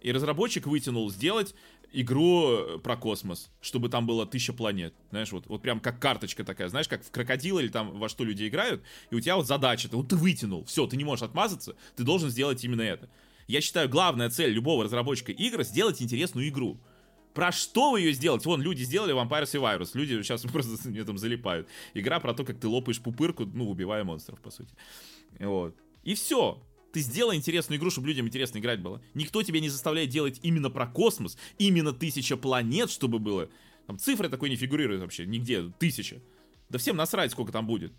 [SPEAKER 1] и разработчик вытянул сделать игру э, про космос, чтобы там было тысяча планет. Знаешь, вот, вот прям как карточка такая, знаешь, как в крокодил или там во что люди играют, и у тебя вот задача, ты, вот ты вытянул, все, ты не можешь отмазаться, ты должен сделать именно это. Я считаю, главная цель любого разработчика игр сделать интересную игру. Про что вы ее сделать? Вон, люди сделали Vampires и Virus. Люди (laughs) сейчас просто мне там залипают. Игра про то, как ты лопаешь пупырку, ну, убивая монстров, по сути. Вот. И все. Ты сделай интересную игру, чтобы людям интересно играть было. Никто тебя не заставляет делать именно про космос, именно тысяча планет, чтобы было. Там цифры такой не фигурируют вообще нигде, тысяча. Да всем насрать, сколько там будет.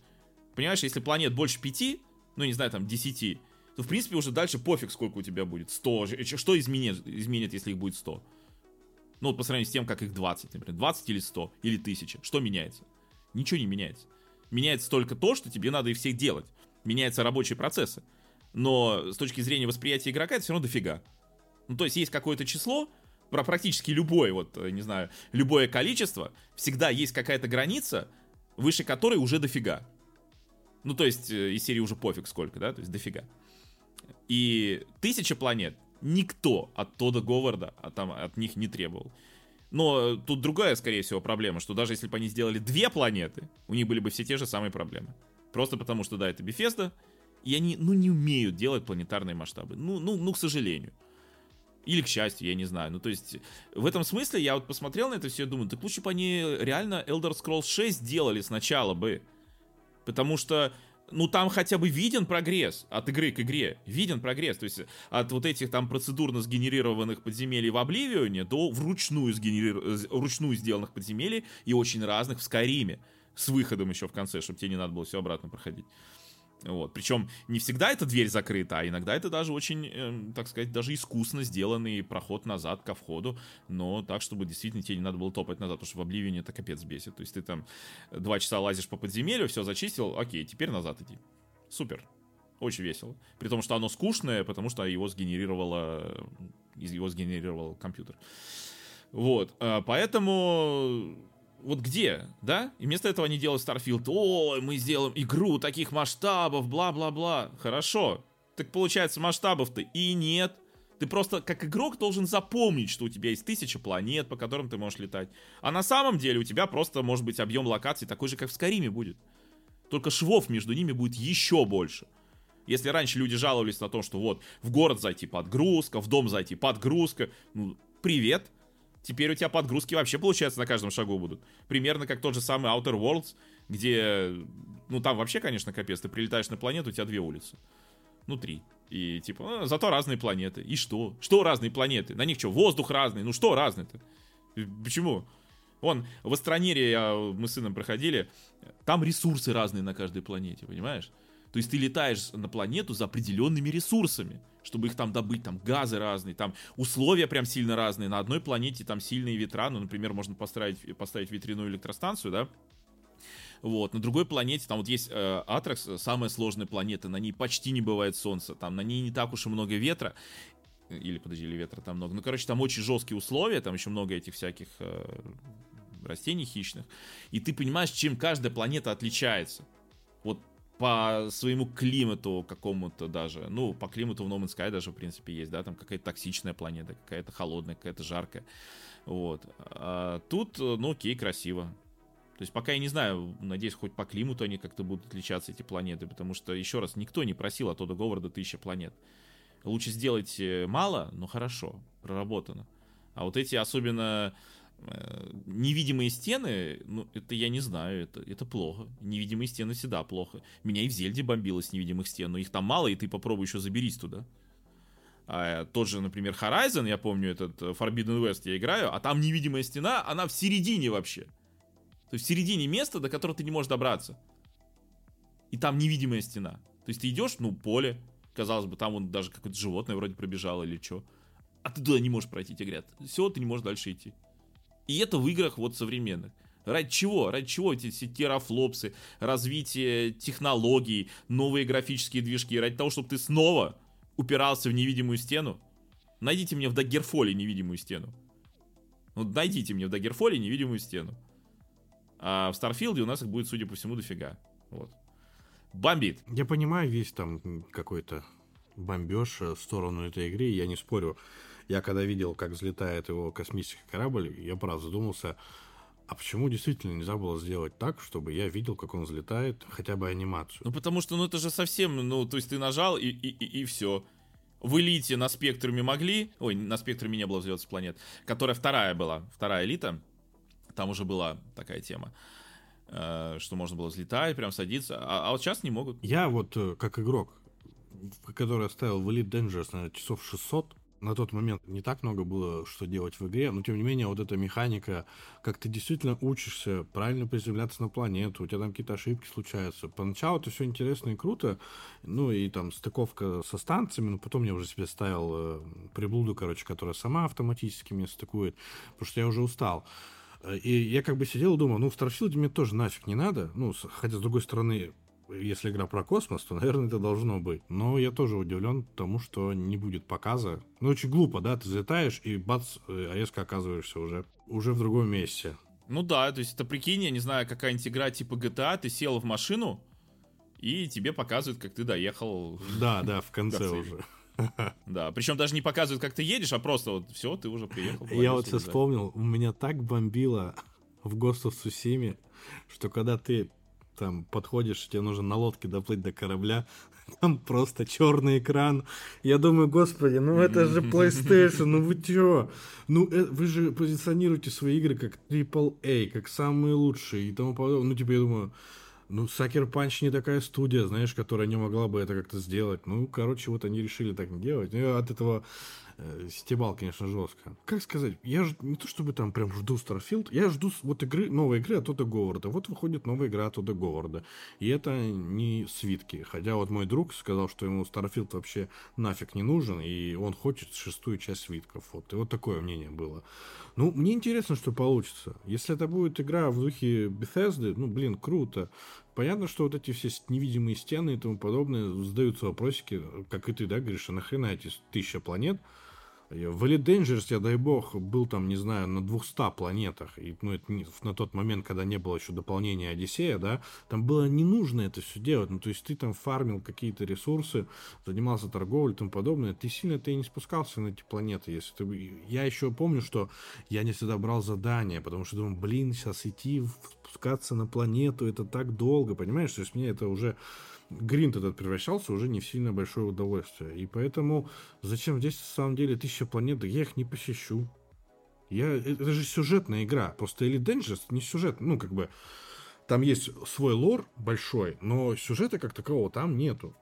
[SPEAKER 1] Понимаешь, если планет больше пяти, ну, не знаю, там, десяти, то, в принципе, уже дальше пофиг, сколько у тебя будет. Сто. Что изменит, изменит, если их будет сто? Ну, вот по сравнению с тем, как их 20, например. 20 или 100, или 1000. Что меняется? Ничего не меняется. Меняется только то, что тебе надо их всех делать. Меняются рабочие процессы но с точки зрения восприятия игрока это все равно дофига. Ну, то есть есть какое-то число, про практически любое, вот, э, не знаю, любое количество, всегда есть какая-то граница, выше которой уже дофига. Ну, то есть, э, из серии уже пофиг сколько, да, то есть дофига. И тысяча планет никто от Тода Говарда а там, от них не требовал. Но тут другая, скорее всего, проблема, что даже если бы они сделали две планеты, у них были бы все те же самые проблемы. Просто потому что, да, это Bethesda, и они, ну, не умеют делать планетарные масштабы. Ну, ну, ну, к сожалению. Или к счастью, я не знаю. Ну, то есть, в этом смысле я вот посмотрел на это все и думаю, так лучше бы они реально Elder Scrolls 6 делали сначала бы. Потому что, ну, там хотя бы виден прогресс от игры к игре. Виден прогресс. То есть, от вот этих там процедурно сгенерированных подземелий в Обливионе до вручную, сгенерир... вручную сделанных подземелий и очень разных в Скайриме. С выходом еще в конце, чтобы тебе не надо было все обратно проходить. Вот. Причем не всегда эта дверь закрыта, а иногда это даже очень, э, так сказать, даже искусно сделанный проход назад ко входу, но так, чтобы действительно тебе не надо было топать назад, потому что в Обливине это капец бесит. То есть ты там два часа лазишь по подземелью, все зачистил, окей, теперь назад иди. Супер. Очень весело. При том, что оно скучное, потому что его сгенерировало, его сгенерировал компьютер. Вот. Э, поэтому вот где, да? И вместо этого они делают Starfield. Ой, мы сделаем игру таких масштабов, бла-бла-бла. Хорошо. Так получается, масштабов-то и нет. Ты просто как игрок должен запомнить, что у тебя есть тысяча планет, по которым ты можешь летать. А на самом деле у тебя просто может быть объем локаций такой же, как в Скариме будет. Только швов между ними будет еще больше. Если раньше люди жаловались на то, что вот в город зайти подгрузка, в дом зайти подгрузка, ну, привет, теперь у тебя подгрузки вообще, получается, на каждом шагу будут. Примерно как тот же самый Outer Worlds, где, ну, там вообще, конечно, капец, ты прилетаешь на планету, у тебя две улицы. Ну, три. И, типа, ну, зато разные планеты. И что? Что разные планеты? На них что, воздух разный? Ну, что разный-то? Почему? Вон, в Астронере я, мы с сыном проходили, там ресурсы разные на каждой планете, понимаешь? То есть ты летаешь на планету за определенными ресурсами, чтобы их там добыть, там газы разные, там условия прям сильно разные. На одной планете там сильные ветра, ну, например, можно поставить, поставить ветряную электростанцию, да, вот, на другой планете, там вот есть э, Атракс, самая сложная планета, на ней почти не бывает солнца, там на ней не так уж и много ветра, или, подожди, или ветра там много, ну, короче, там очень жесткие условия, там еще много этих всяких э, растений хищных, и ты понимаешь, чем каждая планета отличается. Вот по своему климату какому-то даже. Ну, по климату в No Man's Sky даже, в принципе, есть, да, там какая-то токсичная планета, какая-то холодная, какая-то жаркая. Вот. А тут, ну, окей, красиво. То есть пока я не знаю, надеюсь, хоть по климату они как-то будут отличаться, эти планеты, потому что, еще раз, никто не просил от Ода Говарда тысяча планет. Лучше сделать э, мало, но хорошо, проработано. А вот эти особенно невидимые стены, ну, это я не знаю, это, это плохо. Невидимые стены всегда плохо. Меня и в Зельде бомбило с невидимых стен, но их там мало, и ты попробуй еще заберись туда. А, тот же, например, Horizon, я помню, этот э, Forbidden West я играю, а там невидимая стена, она в середине вообще. То есть в середине места, до которого ты не можешь добраться. И там невидимая стена. То есть ты идешь, ну, поле, казалось бы, там вон даже какое-то животное вроде пробежало или что. А ты туда не можешь пройти, тебе говорят, все, ты не можешь дальше идти. И это в играх вот современных. Ради чего? Ради чего эти все терафлопсы, развитие технологий, новые графические движки? Ради того, чтобы ты снова упирался в невидимую стену? Найдите мне в Даггерфоле невидимую стену. Ну, найдите мне в Даггерфоле невидимую стену. А в Старфилде у нас их будет, судя по всему, дофига. Вот. Бомбит.
[SPEAKER 2] Я понимаю весь там какой-то бомбеж в сторону этой игры, я не спорю. Я когда видел, как взлетает его космический корабль, я правда задумался, а почему действительно нельзя было сделать так, чтобы я видел, как он взлетает, хотя бы анимацию?
[SPEAKER 1] Ну, потому что, ну, это же совсем, ну, то есть ты нажал и, и, и, и все. В элите на спектруме могли, ой, на спектруме не было взлета с планет, которая вторая была, вторая элита, там уже была такая тема, э, что можно было взлетать, прям садиться, а, а вот сейчас не могут.
[SPEAKER 2] Я вот, э, как игрок, который оставил в Elite Dangerous, наверное, часов 600, на тот момент не так много было, что делать в игре, но тем не менее вот эта механика, как ты действительно учишься правильно приземляться на планету, у тебя там какие-то ошибки случаются. Поначалу это все интересно и круто, ну и там стыковка со станциями, но потом я уже себе ставил э, приблуду, короче, которая сама автоматически мне стыкует, потому что я уже устал. И я как бы сидел и думал, ну, в Starfield мне тоже нафиг не надо. Ну, хотя, с другой стороны, если игра про космос, то, наверное, это должно быть. Но я тоже удивлен тому, что не будет показа. Ну, очень глупо, да, ты залетаешь и бац, э, резко оказываешься уже, уже в другом месте.
[SPEAKER 1] Ну да, то есть это прикинь, я не знаю, какая-нибудь игра типа GTA, ты сел в машину, и тебе показывают, как ты доехал.
[SPEAKER 2] Да, да, в (laughs) конце уже. (laughs)
[SPEAKER 1] Да, причем даже не показывают, как ты едешь, а просто вот все, ты уже приехал.
[SPEAKER 2] Я вот сейчас вспомнил, у меня так бомбило в Ghost of Tsushima, что когда ты там подходишь, тебе нужно на лодке доплыть до корабля, (laughs) там просто черный экран. Я думаю, господи, ну это же (laughs) PlayStation, ну вы чё? Ну э, вы же позиционируете свои игры как AAA, как самые лучшие и тому подобное. Ну типа я думаю, ну, Сакер Панч не такая студия, знаешь, которая не могла бы это как-то сделать. Ну, короче, вот они решили так не делать. Ну, от этого э, стебал, конечно, жестко. Как сказать, я же не то чтобы там прям жду Starfield, я жду вот игры, новой игры от Тода Говарда. Вот выходит новая игра от Тода Говарда. И это не свитки. Хотя вот мой друг сказал, что ему Starfield вообще нафиг не нужен, и он хочет шестую часть свитков. Вот. И вот такое мнение было. Ну, мне интересно, что получится. Если это будет игра в духе Bethesda, ну, блин, круто. Понятно, что вот эти все невидимые стены и тому подобное задаются вопросики, как и ты, да, говоришь, а нахрена эти тысяча планет? В Elite Dangerous, я дай бог, был там, не знаю, на 200 планетах. И, ну, это не, на тот момент, когда не было еще дополнения Одиссея, да, там было не нужно это все делать. Ну, то есть ты там фармил какие-то ресурсы, занимался торговлей и тому подобное. Ты сильно-то и не спускался на эти планеты. Если ты... Я еще помню, что я не всегда брал задания, потому что думаю, блин, сейчас идти, спускаться на планету, это так долго, понимаешь? То есть мне это уже гринт этот превращался уже не в сильно большое удовольствие. И поэтому зачем здесь, на самом деле, тысяча планет? Я их не посещу. Я, э, это же сюжетная игра. Просто Elite Dangerous не сюжет. Ну, как бы, там есть свой лор большой, но сюжета как такового там нету.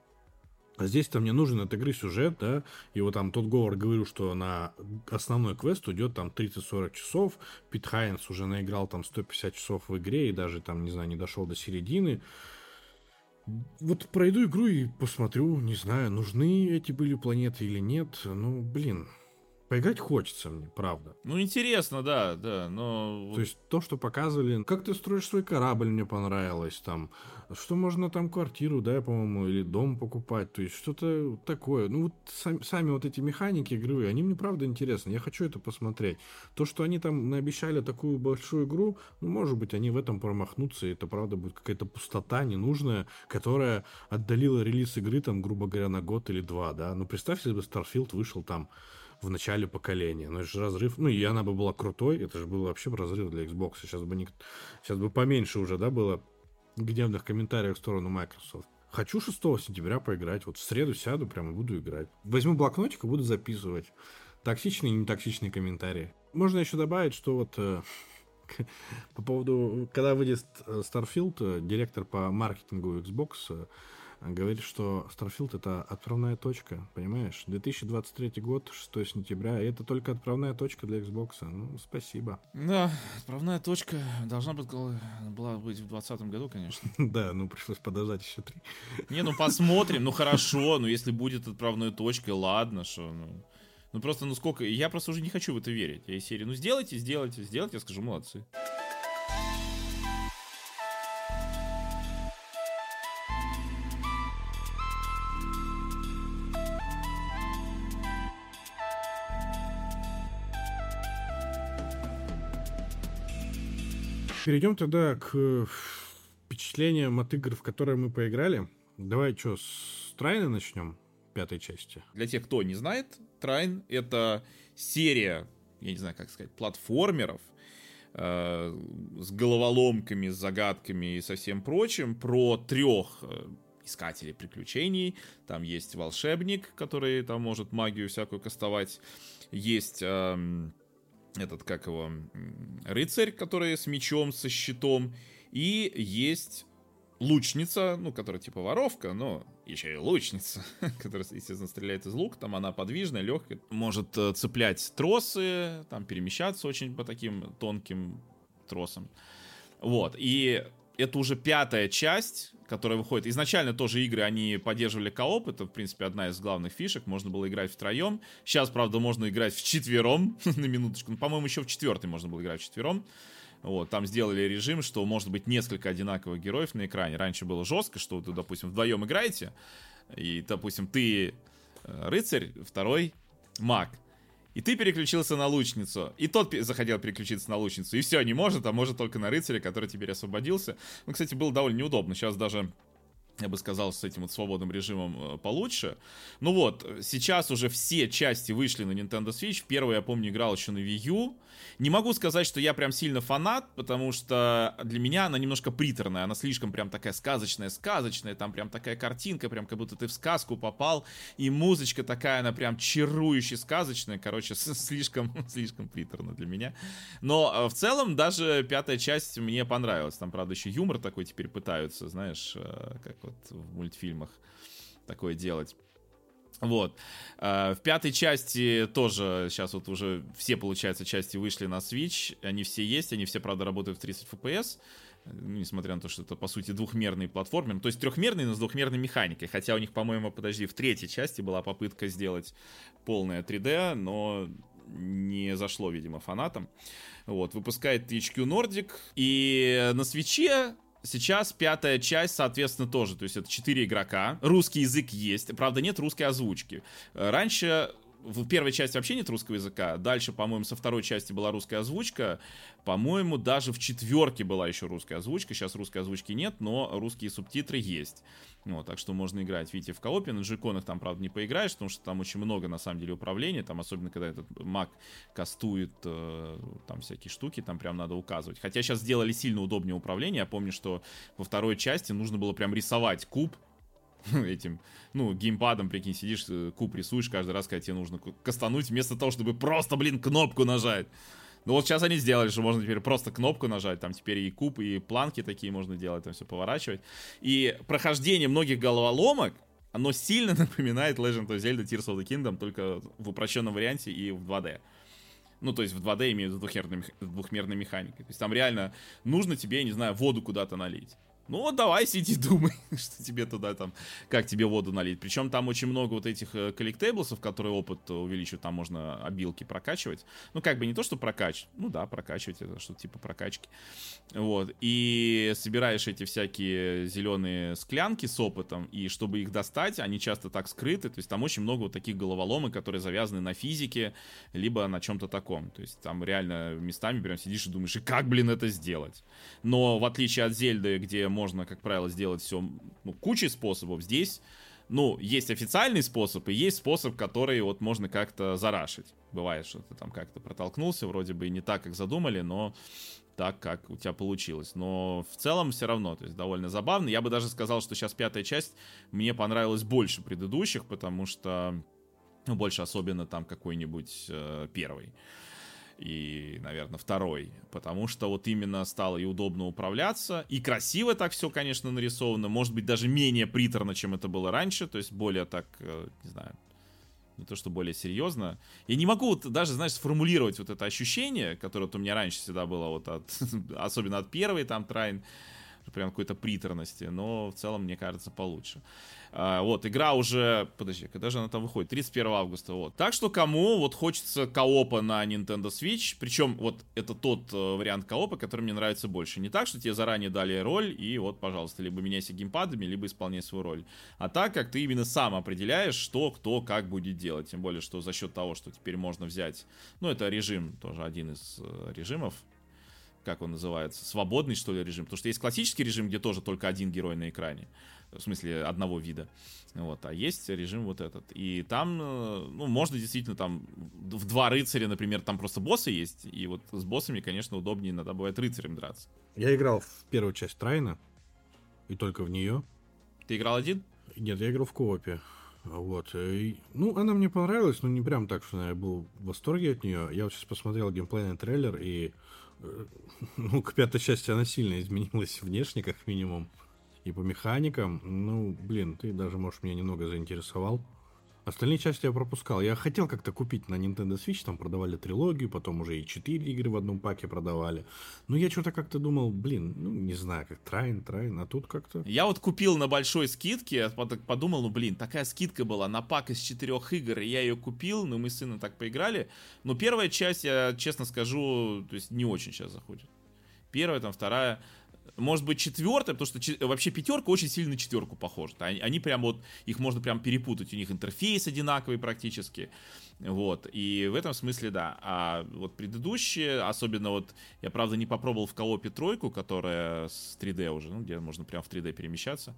[SPEAKER 2] А здесь-то мне нужен от игры сюжет, да, и вот там тот Говор говорил, что на основной квест уйдет там 30-40 часов, Пит Хайнс уже наиграл там 150 часов в игре и даже там, не знаю, не дошел до середины, вот пройду игру и посмотрю, не знаю, нужны эти были планеты или нет. Ну, блин, Поиграть хочется мне, правда.
[SPEAKER 1] Ну, интересно, да, да, но...
[SPEAKER 2] То есть то, что показывали, как ты строишь свой корабль, мне понравилось, там, что можно там квартиру, да, по-моему, или дом покупать, то есть что-то такое. Ну, вот сами, сами вот эти механики игры, они мне, правда, интересны, я хочу это посмотреть. То, что они там наобещали такую большую игру, ну, может быть, они в этом промахнутся, и это, правда, будет какая-то пустота ненужная, которая отдалила релиз игры, там, грубо говоря, на год или два, да. Ну, представь, если бы Starfield вышел там в начале поколения. Ну, это же разрыв. Ну, и она бы была крутой, это же был вообще разрыв для Xbox. Сейчас бы, не... Сейчас бы поменьше уже, да, было гневных комментариев в сторону Microsoft. Хочу 6 сентября поиграть. Вот в среду сяду, прямо буду играть. Возьму блокнотик и буду записывать. Токсичные и нетоксичные комментарии. Можно еще добавить, что вот э, (laughs) по поводу, когда выйдет э, Starfield, э, директор по маркетингу Xbox говорит, что Starfield это отправная точка, понимаешь? 2023 год, 6 сентября, и это только отправная точка для Xbox. Ну, спасибо.
[SPEAKER 1] Да, отправная точка должна быть, была быть в 2020 году, конечно. (laughs)
[SPEAKER 2] Да, ну пришлось подождать еще три.
[SPEAKER 1] Не, ну посмотрим, ну хорошо, ну если будет отправной точкой, ладно, что, ну... Ну просто, ну сколько... Я просто уже не хочу в это верить. Я из серии, ну сделайте, сделайте, сделайте, я скажу, молодцы.
[SPEAKER 2] Перейдем тогда к впечатлениям от игр, в которые мы поиграли. Давай что, с Трайна начнем, пятой части.
[SPEAKER 1] Для тех, кто не знает, Трайн — это серия, я не знаю, как сказать, платформеров, э, с головоломками, с загадками и со всем прочим, про трех э, искателей приключений. Там есть волшебник, который там может магию всякую кастовать. Есть э, этот, как его, рыцарь, который с мечом, со щитом. И есть лучница, ну, которая типа воровка, но еще и лучница, (laughs) которая, естественно, стреляет из лука, там она подвижная, легкая, может э, цеплять тросы, там перемещаться очень по таким тонким тросам. Вот, и это уже пятая часть, которая выходит. Изначально тоже игры, они поддерживали кооп, это, в принципе, одна из главных фишек, можно было играть втроем. Сейчас, правда, можно играть в четвером, (laughs) на минуточку, ну, по-моему, еще в четвертый можно было играть в четвером. Вот, там сделали режим, что может быть несколько одинаковых героев на экране. Раньше было жестко, что вы, допустим, вдвоем играете, и, допустим, ты э, рыцарь, второй маг. И ты переключился на лучницу. И тот захотел переключиться на лучницу. И все, не может, а может только на рыцаря, который теперь освободился. Ну, кстати, было довольно неудобно. Сейчас даже я бы сказал, с этим вот свободным режимом э, получше. Ну вот, сейчас уже все части вышли на Nintendo Switch. Первый, я помню, играл еще на Wii U. Не могу сказать, что я прям сильно фанат, потому что для меня она немножко приторная. Она слишком прям такая сказочная, сказочная. Там прям такая картинка, прям как будто ты в сказку попал. И музычка такая, она прям чарующая, сказочная. Короче, слишком, (laughs) слишком приторно для меня. Но э, в целом даже пятая часть мне понравилась. Там, правда, еще юмор такой теперь пытаются, знаешь, э, как вот в мультфильмах такое делать. Вот. А, в пятой части тоже сейчас вот уже все, получается, части вышли на Switch. Они все есть, они все, правда, работают в 30 FPS. Ну, несмотря на то, что это, по сути, двухмерный платформер. То есть трехмерный, но с двухмерной механикой. Хотя у них, по-моему, подожди, в третьей части была попытка сделать полное 3D, но не зашло, видимо, фанатам. Вот, выпускает THQ Nordic. И на свече Сейчас пятая часть, соответственно, тоже. То есть это четыре игрока. Русский язык есть. Правда, нет русской озвучки. Раньше в первой части вообще нет русского языка. Дальше, по-моему, со второй части была русская озвучка. По-моему, даже в четверке была еще русская озвучка. Сейчас русской озвучки нет, но русские субтитры есть. Вот, так что можно играть, видите, в коопе. На джеконах там, правда, не поиграешь, потому что там очень много, на самом деле, управления. Там, особенно, когда этот маг кастует э, там всякие штуки, там прям надо указывать. Хотя сейчас сделали сильно удобнее управление. Я помню, что во второй части нужно было прям рисовать куб, (laughs) этим, ну, геймпадом, прикинь, сидишь, э, куб рисуешь каждый раз, когда тебе нужно кастануть, вместо того, чтобы просто, блин, кнопку нажать. Ну вот сейчас они сделали, что можно теперь просто кнопку нажать, там теперь и куб, и планки такие можно делать, там все поворачивать. И прохождение многих головоломок, оно сильно (laughs) напоминает Legend of Zelda Tears of the Kingdom, только в упрощенном варианте и в 2D. Ну, то есть в 2D имею в виду двухмерной, двухмерной механикой. То есть там реально нужно тебе, я не знаю, воду куда-то налить. Ну вот давай сиди (laughs) думай, что тебе туда там, как тебе воду налить. Причем там очень много вот этих э, коллектейблсов, которые опыт увеличивают, там можно обилки прокачивать. Ну как бы не то, что прокачивать, ну да, прокачивать, это что-то типа прокачки. Вот, и собираешь эти всякие зеленые склянки с опытом, и чтобы их достать, они часто так скрыты, то есть там очень много вот таких головоломок, которые завязаны на физике, либо на чем-то таком. То есть там реально местами прям сидишь и думаешь, и как, блин, это сделать? Но в отличие от Зельды, где можно, как правило, сделать все ну, кучей способов. Здесь, ну, есть официальный способ и есть способ, который вот можно как-то зарашить. Бывает, что ты там как-то протолкнулся, вроде бы и не так, как задумали, но так, как у тебя получилось. Но в целом все равно, то есть довольно забавно. Я бы даже сказал, что сейчас пятая часть мне понравилась больше предыдущих, потому что, ну, больше особенно там какой-нибудь э, первый и, наверное, второй, потому что вот именно стало и удобно управляться, и красиво так все, конечно, нарисовано, может быть, даже менее приторно, чем это было раньше, то есть более так, э, не знаю, не то что более серьезно. Я не могу вот даже, знаешь, сформулировать вот это ощущение, которое вот у меня раньше всегда было, вот от, (laughs) особенно от первой там трайн, прям какой-то приторности, но в целом, мне кажется, получше. А, вот, игра уже, подожди, когда же она там выходит? 31 августа, вот. Так что кому вот хочется коопа на Nintendo Switch, причем вот это тот э, вариант коопа, который мне нравится больше. Не так, что тебе заранее дали роль, и вот, пожалуйста, либо меняйся геймпадами, либо исполняй свою роль. А так, как ты именно сам определяешь, что, кто, как будет делать. Тем более, что за счет того, что теперь можно взять, ну, это режим, тоже один из э, режимов как он называется, свободный, что ли, режим. Потому что есть классический режим, где тоже только один герой на экране. В смысле, одного вида. Вот, а есть режим вот этот. И там, э, ну, можно действительно там в два рыцаря, например, там просто боссы есть. И вот с боссами, конечно, удобнее иногда бывает рыцарем драться.
[SPEAKER 2] Я играл в первую часть Трайна, и только в нее.
[SPEAKER 1] Ты играл один?
[SPEAKER 2] Нет, я играл в коопе. Вот. И, ну, она мне понравилась, но не прям так, что я был в восторге от нее. Я вот сейчас посмотрел геймплейный трейлер, и э, ну, к пятой части она сильно изменилась (laughs) внешне, как минимум. И по механикам, ну, блин, ты даже, может, меня немного заинтересовал. Остальные части я пропускал. Я хотел как-то купить на Nintendo Switch, там продавали трилогию, потом уже и 4 игры в одном паке продавали. Но я что-то как-то думал, блин, ну не знаю, как Трайн, Трайн, а тут как-то...
[SPEAKER 1] Я вот купил на большой скидке, подумал, ну блин, такая скидка была на пак из четырех игр, и я ее купил, ну мы с сыном так поиграли. Но первая часть, я честно скажу, то есть не очень сейчас заходит. Первая, там вторая, может быть, четвертая, потому что вообще пятерка очень сильно на четверку похожа. Они, они прям вот, их можно прям перепутать, у них интерфейс одинаковый практически. Вот, и в этом смысле, да. А вот предыдущие, особенно вот, я, правда, не попробовал в коопе тройку, которая с 3D уже, ну, где можно прям в 3D перемещаться.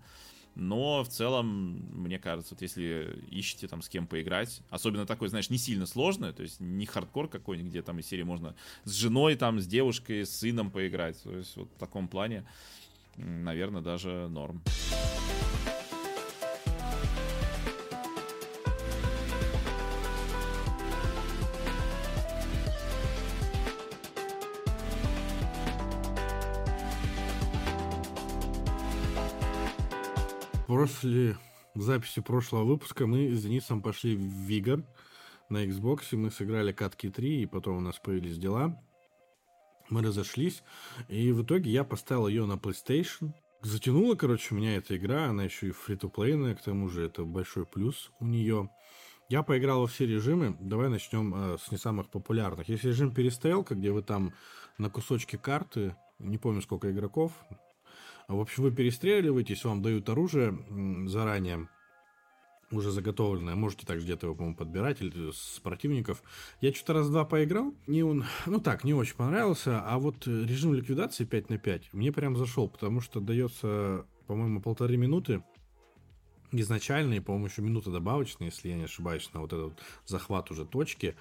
[SPEAKER 1] Но в целом, мне кажется, вот если ищете там с кем поиграть, особенно такой, знаешь, не сильно сложный, то есть не хардкор какой-нибудь, где там из серии можно с женой, там, с девушкой, с сыном поиграть. То есть вот в таком плане, наверное, даже норм.
[SPEAKER 2] После записи прошлого выпуска мы с Денисом пошли в Вигор на Xbox. Мы сыграли катки 3, и потом у нас появились дела. Мы разошлись, и в итоге я поставил ее на PlayStation. Затянула, короче, меня эта игра, она еще и фри-то-плейная, к тому же это большой плюс у нее. Я поиграл во все режимы. Давай начнем э, с не самых популярных. Есть режим перестрелка, где вы там на кусочке карты, не помню сколько игроков, в общем, вы перестреливаетесь, вам дают оружие заранее, уже заготовленное. Можете также где-то его, по-моему, подбирать или с противников. Я что-то раз-два поиграл. Не он, ну так, не очень понравился. А вот режим ликвидации 5 на 5 мне прям зашел, потому что дается, по-моему, полторы минуты изначально, и, по-моему, еще минута добавочная, если я не ошибаюсь, на вот этот захват уже точки.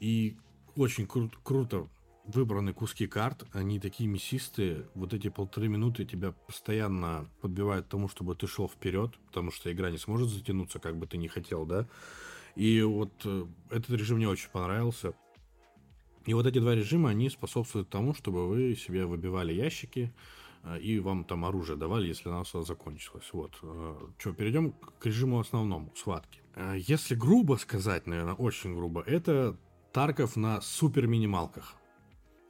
[SPEAKER 2] И очень кру- круто выбраны куски карт, они такие мясистые, вот эти полторы минуты тебя постоянно подбивают тому, чтобы ты шел вперед, потому что игра не сможет затянуться, как бы ты ни хотел, да. И вот э, этот режим мне очень понравился. И вот эти два режима, они способствуют тому, чтобы вы себе выбивали ящики, э, и вам там оружие давали, если оно закончилось. Вот. Э, Что, перейдем к режиму основному, схватки. Если грубо сказать, наверное, очень грубо, это Тарков на супер минималках.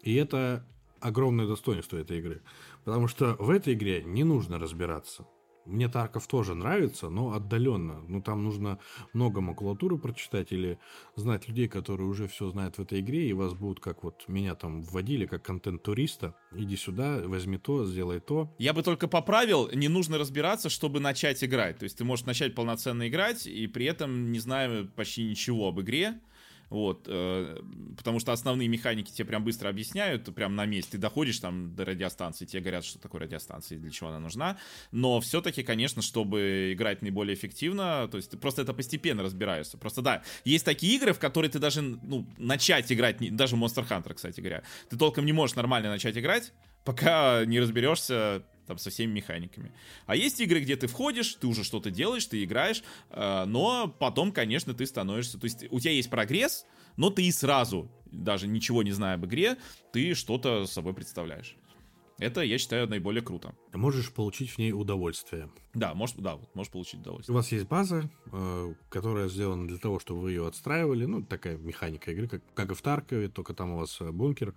[SPEAKER 2] И это огромное достоинство этой игры. Потому что в этой игре не нужно разбираться. Мне Тарков тоже нравится, но отдаленно. Ну, там нужно много макулатуры прочитать или знать людей, которые уже все знают в этой игре, и вас будут, как вот меня там вводили, как контент-туриста. Иди сюда, возьми то, сделай то.
[SPEAKER 1] Я бы только поправил, не нужно разбираться, чтобы начать играть. То есть ты можешь начать полноценно играть, и при этом не зная почти ничего об игре, вот, э, потому что основные механики тебе прям быстро объясняют, прям на месте. Ты доходишь там до радиостанции, тебе говорят, что такое радиостанция и для чего она нужна. Но все-таки, конечно, чтобы играть наиболее эффективно, то есть ты просто это постепенно разбираешься. Просто да, есть такие игры, в которые ты даже, ну, начать играть, даже Monster Hunter, кстати говоря, ты толком не можешь нормально начать играть, пока не разберешься там со всеми механиками. А есть игры, где ты входишь, ты уже что-то делаешь, ты играешь, э, но потом, конечно, ты становишься, то есть у тебя есть прогресс, но ты и сразу, даже ничего не зная об игре, ты что-то собой представляешь. Это, я считаю, наиболее круто.
[SPEAKER 2] Можешь получить в ней удовольствие.
[SPEAKER 1] Да, можешь, да, можешь получить удовольствие.
[SPEAKER 2] У вас есть база, э, которая сделана для того, чтобы вы ее отстраивали. Ну, такая механика игры, как, как и в Таркове, только там у вас э, бункер.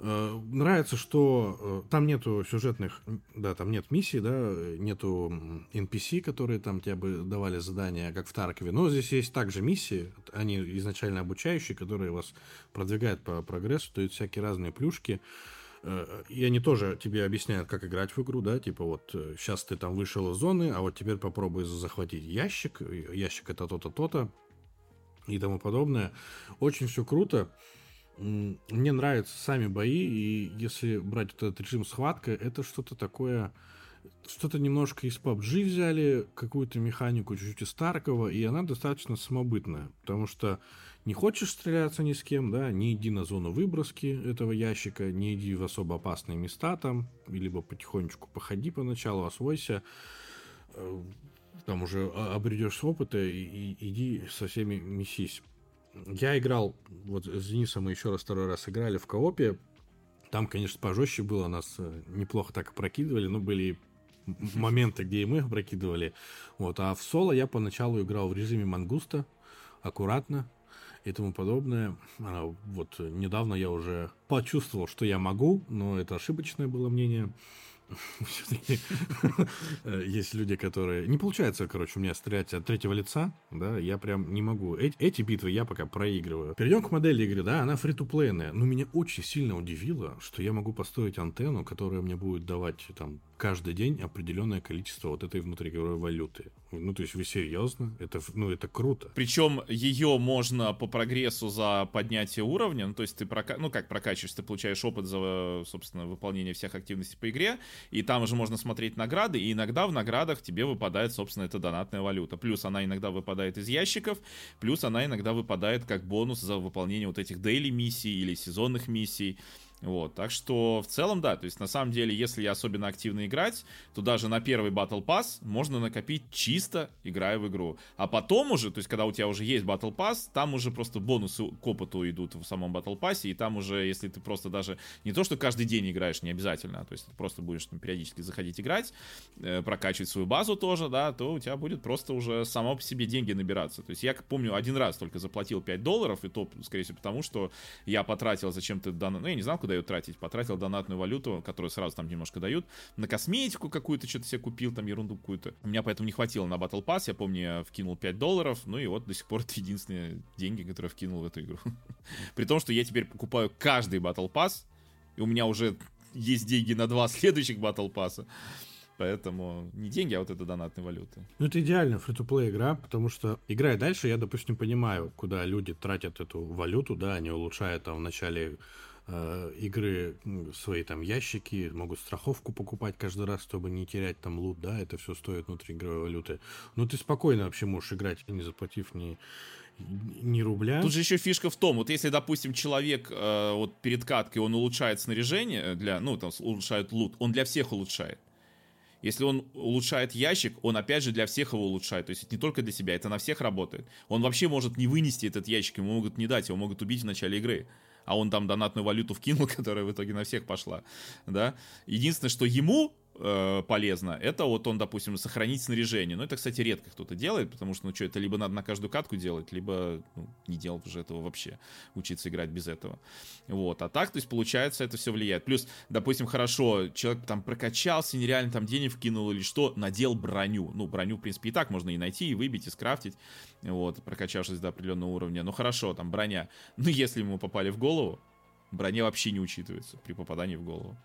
[SPEAKER 2] Э, нравится, что э, там нету сюжетных, да, там нет миссий, да, нету NPC, которые там тебе бы давали задания, как в Таркове. Но здесь есть также миссии, они изначально обучающие, которые вас продвигают по прогрессу, дают всякие разные плюшки. Э, и они тоже тебе объясняют, как играть в игру, да, типа вот сейчас ты там вышел из зоны, а вот теперь попробуй захватить ящик, ящик это то-то, то-то и тому подобное. Очень все круто. Мне нравятся сами бои, и если брать этот режим схватка, это что-то такое, что-то немножко из PUBG взяли, какую-то механику чуть-чуть из Таркова, и она достаточно самобытная, потому что не хочешь стреляться ни с кем, да, не иди на зону выброски этого ящика, не иди в особо опасные места там, либо потихонечку походи поначалу, освойся, э, там уже обретешь опыта и, и иди со всеми месись. Я играл, вот с Денисом мы еще раз второй раз играли в коопе. Там, конечно, пожестче было, нас э, неплохо так опрокидывали, но были моменты, где и мы опрокидывали. Вот, а в соло я поначалу играл в режиме мангуста, аккуратно и тому подобное. А вот недавно я уже почувствовал, что я могу, но это ошибочное было мнение. (laughs) все-таки э, есть люди, которые... Не получается, короче, у меня стрелять от третьего лица, да, я прям не могу. Эти, эти битвы я пока проигрываю. Перейдем к модели игры, да, она фри-то-плейная, но меня очень сильно удивило, что я могу построить антенну, которая мне будет давать там каждый день определенное количество вот этой внутриигровой валюты. Ну, то есть вы серьезно? Это, ну, это круто.
[SPEAKER 1] Причем ее можно по прогрессу за поднятие уровня, ну, то есть ты, прока... ну, как прокачиваешь, ты получаешь опыт за, собственно, выполнение всех активностей по игре, и там уже можно смотреть награды, и иногда в наградах тебе выпадает, собственно, эта донатная валюта. Плюс она иногда выпадает из ящиков, плюс она иногда выпадает как бонус за выполнение вот этих дейли миссий или сезонных миссий. Вот, так что в целом, да, то есть на самом деле, если я особенно активно играть, то даже на первый Battle Pass можно накопить чисто играя в игру. А потом уже, то есть когда у тебя уже есть Battle Pass, там уже просто бонусы к опыту идут в самом Battle Pass, и там уже, если ты просто даже не то, что каждый день играешь, не обязательно, а то есть ты просто будешь там, периодически заходить играть, э, прокачивать свою базу тоже, да, то у тебя будет просто уже само по себе деньги набираться. То есть я помню, один раз только заплатил 5 долларов, и то, скорее всего, потому что я потратил зачем-то данный, ну я не знал, куда ее тратить. Потратил донатную валюту, которую сразу там немножко дают. На косметику какую-то что-то себе купил, там ерунду какую-то. У меня поэтому не хватило на Battle Pass. Я помню, я вкинул 5 долларов. Ну и вот до сих пор это единственные деньги, которые я вкинул в эту игру. (laughs) При том, что я теперь покупаю каждый Battle Pass. И у меня уже есть деньги на два (laughs) следующих Battle Pass. Поэтому не деньги, а вот эта донатная валюта.
[SPEAKER 2] Ну, это идеально фри-то-плей игра, потому что, играя дальше, я, допустим, понимаю, куда люди тратят эту валюту, да, они улучшают там в начале игры свои там ящики, могут страховку покупать каждый раз, чтобы не терять там лут, да, это все стоит внутриигровой валюты. Но ты спокойно вообще можешь играть, не заплатив ни ни рубля.
[SPEAKER 1] Тут же еще фишка в том, вот если, допустим, человек э, вот перед каткой, он улучшает снаряжение для, ну, там, улучшает лут, он для всех улучшает. Если он улучшает ящик, он опять же для всех его улучшает. То есть это не только для себя, это на всех работает. Он вообще может не вынести этот ящик, ему могут не дать, его могут убить в начале игры а он там донатную валюту вкинул, (laughs) которая в итоге на всех пошла, да. Единственное, что ему э, полезно, это вот он, допустим, сохранить снаряжение. Но это, кстати, редко кто-то делает, потому что, ну что, это либо надо на каждую катку делать, либо ну, не делать уже этого вообще, учиться играть без этого. Вот, а так, то есть, получается, это все влияет. Плюс, допустим, хорошо, человек там прокачался, нереально там денег вкинул или что, надел броню. Ну, броню, в принципе, и так можно и найти, и выбить, и скрафтить, вот, прокачавшись до определенного уровня. Ну, хорошо, там, броня. Ну, если ему попали в голову, броня вообще не учитывается при попадании в голову.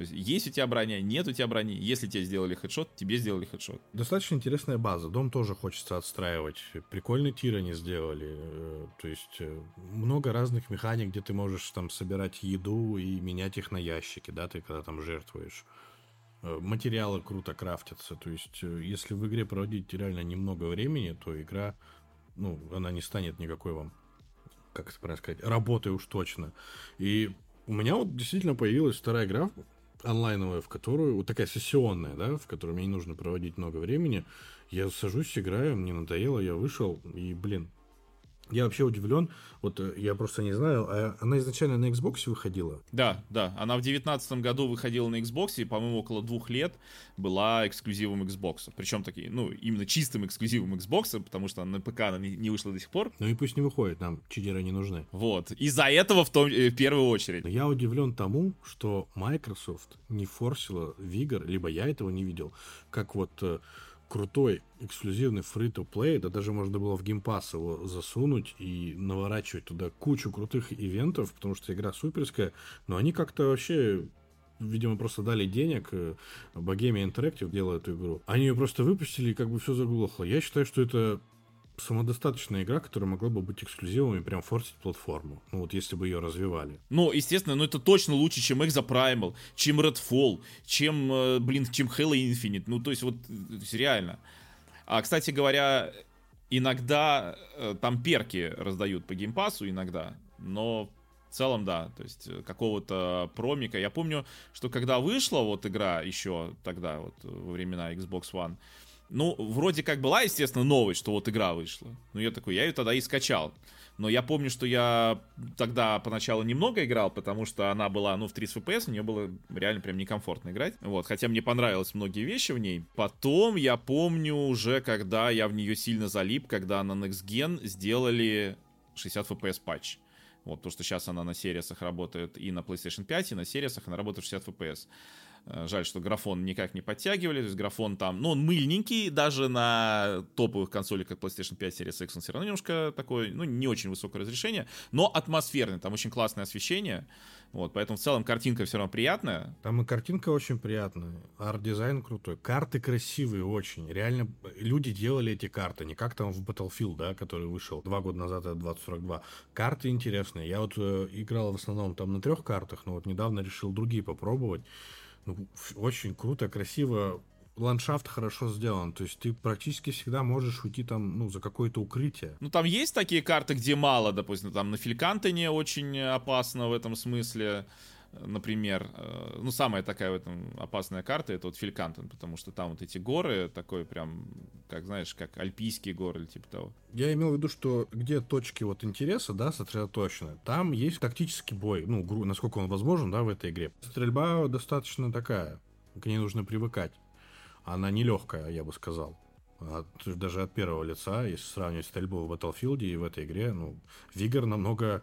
[SPEAKER 1] То есть, есть у тебя броня, нет у тебя брони. Если тебе сделали хедшот, тебе сделали хедшот.
[SPEAKER 2] Достаточно интересная база. Дом тоже хочется отстраивать. Прикольный тир они сделали. Э, то есть, э, много разных механик, где ты можешь там собирать еду и менять их на ящики, да, ты когда там жертвуешь. Э, материалы круто крафтятся. То есть, если в игре проводить реально немного времени, то игра, ну, она не станет никакой вам, как это правильно сказать, работой уж точно. И у меня вот действительно появилась вторая игра, онлайновая, в которую, вот такая сессионная, да, в которой мне не нужно проводить много времени, я сажусь, играю, мне надоело, я вышел, и, блин, я вообще удивлен. Вот э, я просто не знаю, а она изначально на Xbox выходила?
[SPEAKER 1] Да, да. Она в девятнадцатом году выходила на Xbox, и, по-моему, около двух лет была эксклюзивом Xbox. Причем такие, ну, именно чистым эксклюзивом Xbox, потому что на ПК она не, не вышла до сих пор.
[SPEAKER 2] Ну и пусть не выходит, нам читеры не нужны.
[SPEAKER 1] Вот. Из-за этого в, том, э, в первую очередь.
[SPEAKER 2] Я удивлен тому, что Microsoft не форсила Vigor, либо я этого не видел, как вот э, крутой эксклюзивный free-to-play, да даже можно было в Pass его засунуть и наворачивать туда кучу крутых ивентов, потому что игра суперская, но они как-то вообще видимо, просто дали денег, э, Bohemia Interactive делает эту игру. Они ее просто выпустили, и как бы все заглохло. Я считаю, что это самодостаточная игра, которая могла бы быть эксклюзивом и прям форсить платформу. Ну вот если бы ее развивали.
[SPEAKER 1] Ну, естественно, но это точно лучше, чем Exoprimal, чем Redfall, чем, э, блин, чем Halo Infinite. Ну, то есть вот реально. А, кстати говоря, иногда э, там перки раздают по геймпасу, иногда, но в целом, да, то есть э, какого-то промика. Я помню, что когда вышла вот игра еще тогда, вот во времена Xbox One, ну, вроде как была, естественно, новость, что вот игра вышла. Ну, я такой, я ее тогда и скачал. Но я помню, что я тогда поначалу немного играл, потому что она была, ну, в 30 FPS, мне было реально прям некомфортно играть. Вот, хотя мне понравились многие вещи в ней. Потом я помню уже, когда я в нее сильно залип, когда на Next Gen сделали 60 FPS патч. Вот, то, что сейчас она на сериесах работает и на PlayStation 5, и на сериесах она работает в 60 FPS. Э, жаль, что графон никак не подтягивали. То есть графон там, ну, он мыльненький, даже на топовых консолях, как PlayStation 5 Series X, он все равно немножко такой, ну, не очень высокое разрешение, но атмосферный, там очень классное освещение. Вот, поэтому в целом картинка все равно приятная.
[SPEAKER 2] Там и картинка очень приятная, арт-дизайн крутой, карты красивые очень. Реально, люди делали эти карты, не как там в Battlefield, да, который вышел два года назад, это 2042. Карты интересные. Я вот э, играл в основном там на трех картах, но вот недавно решил другие попробовать. Ну, очень круто, красиво, ландшафт хорошо сделан. То есть ты практически всегда можешь уйти там, ну, за какое-то укрытие.
[SPEAKER 1] Ну, там есть такие карты, где мало, допустим, там на Филькантоне очень опасно в этом смысле например, э, ну, самая такая в этом опасная карта, это вот Филькантон, потому что там вот эти горы, такой прям, как, знаешь, как альпийские горы или типа того.
[SPEAKER 2] Я имел в виду, что где точки вот интереса, да, сосредоточены, там есть тактический бой, ну, насколько он возможен, да, в этой игре. Стрельба достаточно такая, к ней нужно привыкать. Она нелегкая, я бы сказал. От, даже от первого лица, если сравнивать стрельбу в Battlefield и в этой игре, ну, Вигор намного